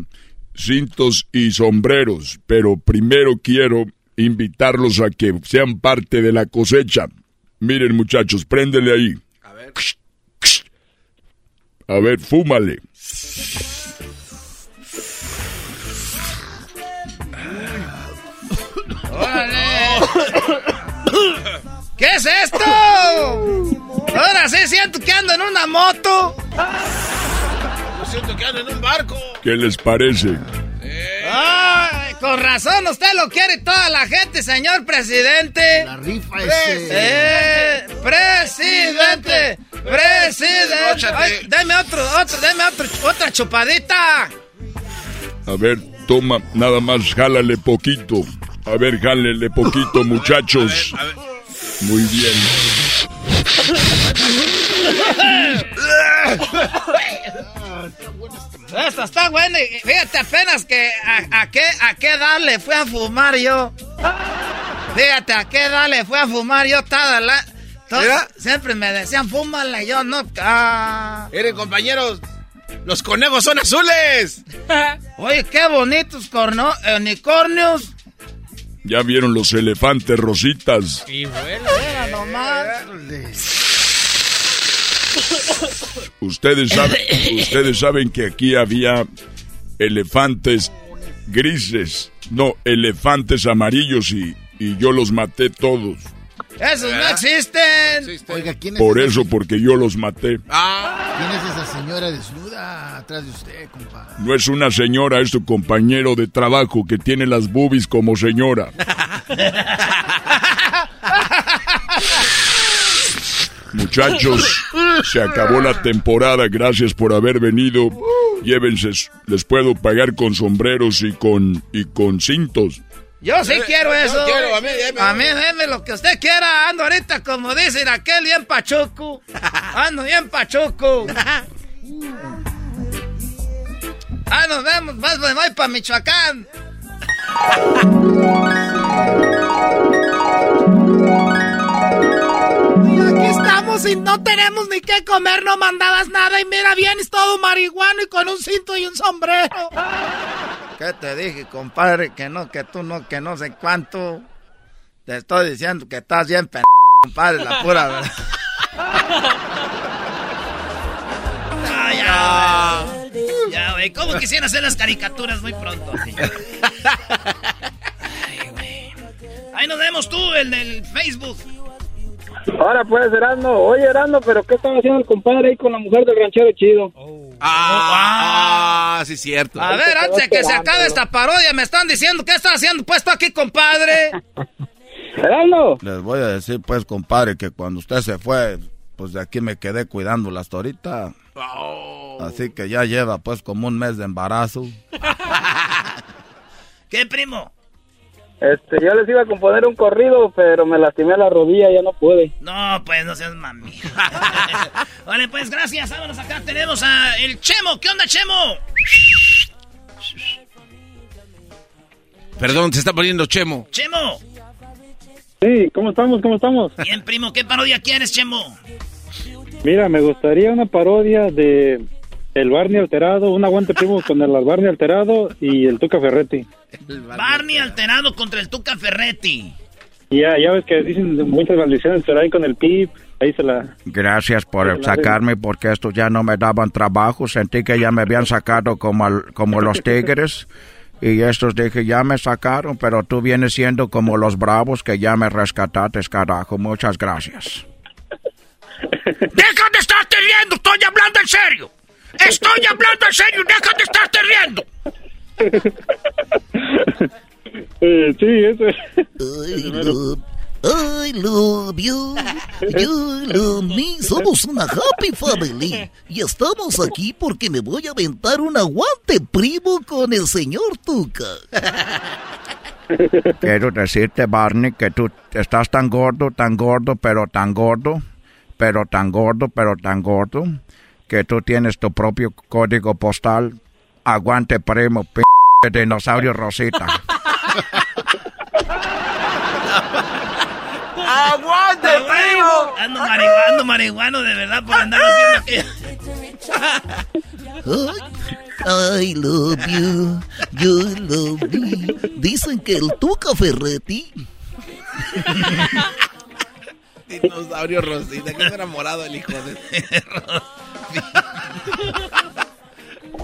cintos y sombreros, pero primero quiero invitarlos a que sean parte de la cosecha. Miren muchachos, préndele ahí. A ver. A ver, fúmale. ¿Qué es esto? Ahora sí siento que ando en una moto. Siento que ando en un barco. ¿Qué les parece? Ay, con razón, usted lo quiere toda la gente, señor presidente. La rifa es. Eh, presidente. Presidente. Ay, deme otro, otro, deme otro, otra chupadita. A ver, toma, nada más, jálale poquito. A ver, jálele poquito, muchachos. Muy bien. Esta está buena. Fíjate apenas que a, a qué, a qué edad le fui a fumar yo. Fíjate a qué edad le fui a fumar yo toda la... to- ¿Mira? siempre me decían, fúmala, y yo no... Ah. Miren, compañeros, los conejos son azules. [LAUGHS] Oye, qué bonitos corno, unicornios. Ya vieron los elefantes rositas. Y bueno, era nomás. Ustedes saben, ustedes saben que aquí había elefantes grises, no, elefantes amarillos y, y yo los maté todos. Esos no existen. Oiga, ¿quién es, Por eso, porque yo los maté. ¿quién es esa señora desnuda atrás de usted, compa? No es una señora, es tu compañero de trabajo que tiene las boobies como señora. [LAUGHS] Muchachos, se acabó la temporada, gracias por haber venido. Llévense, les puedo pagar con sombreros y con y con cintos. Yo sí quiero yo eso. quiero, a mí, deme. A mí, deme lo que usted quiera. Ando ahorita, como dicen aquel, bien pachuco. [LAUGHS] Ando bien pachuco. Ah, nos vemos. Más me voy para Michoacán. [LAUGHS] y no tenemos ni qué comer, no mandabas nada y mira, vienes todo marihuano y con un cinto y un sombrero. ¿Qué te dije, compadre? Que no, que tú no, que no sé cuánto. Te estoy diciendo que estás bien p compadre, la pura verdad. Ya, güey. Ya, güey. ¿Cómo quisiera hacer las caricaturas muy pronto? Ay, güey. Ahí nos vemos tú, el del Facebook. Ahora pues, Erasmo. Oye, Erasmo, pero ¿qué estaba haciendo el compadre ahí con la mujer del ranchero chido? Ah, sí, cierto. A ver, antes de que se acabe esta parodia, me están diciendo qué está haciendo puesto aquí, compadre. [LAUGHS] Erasmo. Les voy a decir, pues, compadre, que cuando usted se fue, pues de aquí me quedé cuidándola hasta ahorita. Así que ya lleva, pues, como un mes de embarazo. [LAUGHS] ¿Qué, primo? Este, yo les iba a componer un corrido, pero me lastimé la rodilla, ya no pude. No, pues no seas mami. [LAUGHS] vale, pues gracias. Vámonos acá. Tenemos a el Chemo. ¿Qué onda, Chemo? Perdón, se está poniendo Chemo. Chemo. Sí, ¿cómo estamos? ¿Cómo estamos? Bien, primo. ¿Qué parodia quieres, Chemo? Mira, me gustaría una parodia de el Barney alterado, un aguante primo con el Barney alterado y el Tuca Ferretti. Barney alterado contra el Tuca Ferretti. Y ya, ya ves que dicen muchas maldiciones, pero ahí con el PIB, ahí se la... Gracias por sacarme, porque estos ya no me daban trabajo. Sentí que ya me habían sacado como, al- como los tigres. Y estos dije, ya me sacaron, pero tú vienes siendo como los bravos que ya me rescataste, carajo. Muchas gracias. ¡Deja de estarte riendo! ¡Estoy hablando en serio! ¡Estoy hablando en serio! ¡Deja de estarte riendo! [LAUGHS] Eh, sí, eso I love, I love you, you love me. Somos una happy family. Y estamos aquí porque me voy a aventar un aguante primo con el señor Tuca. [LAUGHS] Quiero decirte, Barney, que tú estás tan gordo, tan gordo, pero tan gordo, pero tan gordo, pero tan gordo, que tú tienes tu propio código postal. Aguante, primo, p dinosaurio Rosita. ¡Aguante, primo! Ando marihuano, marihuano de verdad por andar haciendo I love you, you love me. Dicen que el Tuca Ferretti Dinosaurio Rosita, que enamorado el hijo de... [LAUGHS]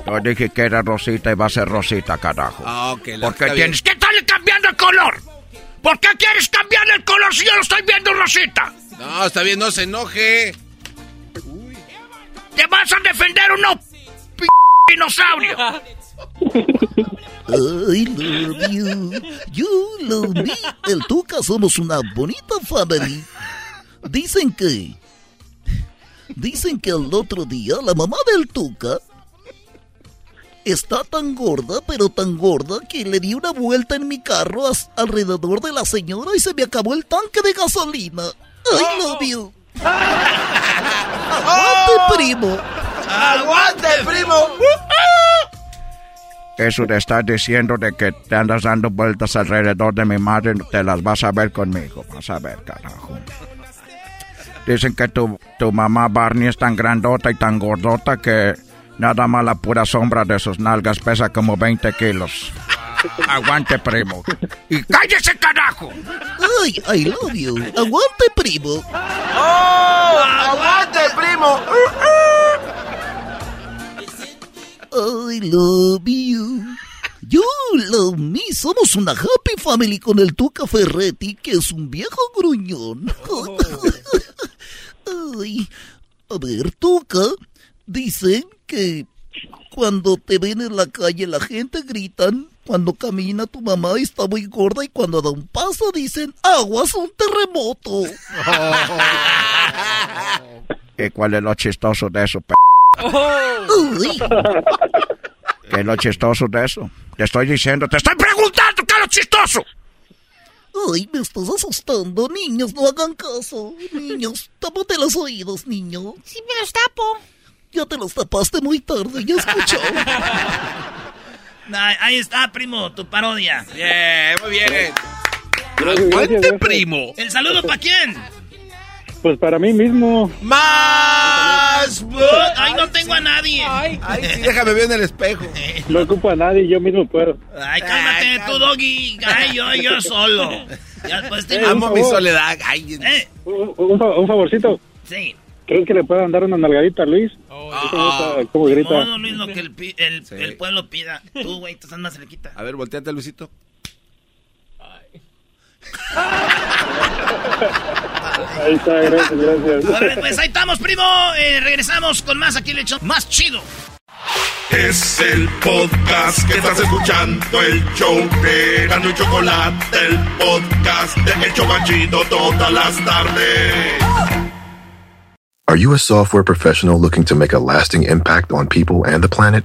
Yo dije que era Rosita y va a ser Rosita, carajo. Ah, ok. la- ¿Por qué está tienes ¿Qué tal cambiando el color? ¿Por qué quieres cambiar el color si yo lo estoy viendo, Rosita? bien. No, está bien, no se enoje. ¿Te vas a defender o no, p dinosaurio? I love you, you love me. El Tuca somos una bonita family. Dicen que Dicen que el otro día la mamá del Tuca está tan gorda, pero tan gorda, que le di una vuelta en mi carro alrededor de la señora y se me acabó el tanque de gasolina. I love you. Aguante, primo. ¡Aguante, primo! Eso de estar diciendo de que te andas dando vueltas alrededor de mi madre, te las vas a ver conmigo. Vas a ver, carajo. Dicen que tu, tu mamá Barney es tan grandota y tan gordota que nada más la pura sombra de sus nalgas pesa como 20 kilos. Aguante, primo. Y cállese, carajo. Ay, I love you. Aguante, primo. ¡Oh! ¡Aguante, primo! I love you. You love me. Somos una happy family con el Tuca Ferretti, que es un viejo gruñón. Ay, a ver, Tuca, dicen que cuando te ven en la calle la gente gritan, cuando camina tu mamá está muy gorda y cuando da un paso dicen, aguas un terremoto. [LAUGHS] ¿Y cuál es lo chistoso de eso, p? Uy. ¿Qué es lo chistoso de eso? Te estoy diciendo, te estoy preguntando qué es lo chistoso. Ay, me estás asustando. Niños, no hagan caso. Niños, [LAUGHS] tápate los oídos, niño. Sí, me los tapo. Ya te los tapaste muy tarde, ya escuchó. [LAUGHS] Ahí está, primo, tu parodia. Bien, muy bien. Aguante, primo. ¿El saludo para quién? Pues para mí mismo. ¡Más! Ay, no tengo a nadie. Ay, sí, déjame ver en el espejo. [LAUGHS] No ocupo a nadie, yo mismo puedo. Ay, cálmate tú, Doggy. Ay, yo, yo [LAUGHS] solo. Ya después te... Amo mi soledad. Ay, Eh, Un, un fa- un favorcito. sí. ¿Crees que le puedan dar una nalgadita a Luis? Ah. ¿Cómo grita? Modo, Luis, lo que el, pi- el, Sí. el pueblo pida. Tú, güey, te estás más cerquita. A ver, volteate, Luisito. [LAUGHS] Ahí está, gracias, pues ahí estamos, primo. Eh, regresamos con más aquí, le hecho más chido. Es el podcast que estás escuchando, el show de Gano y Chocolate, el podcast de El Chobachito todas las tardes. Are you a software professional looking to make a lasting impact on people and the planet?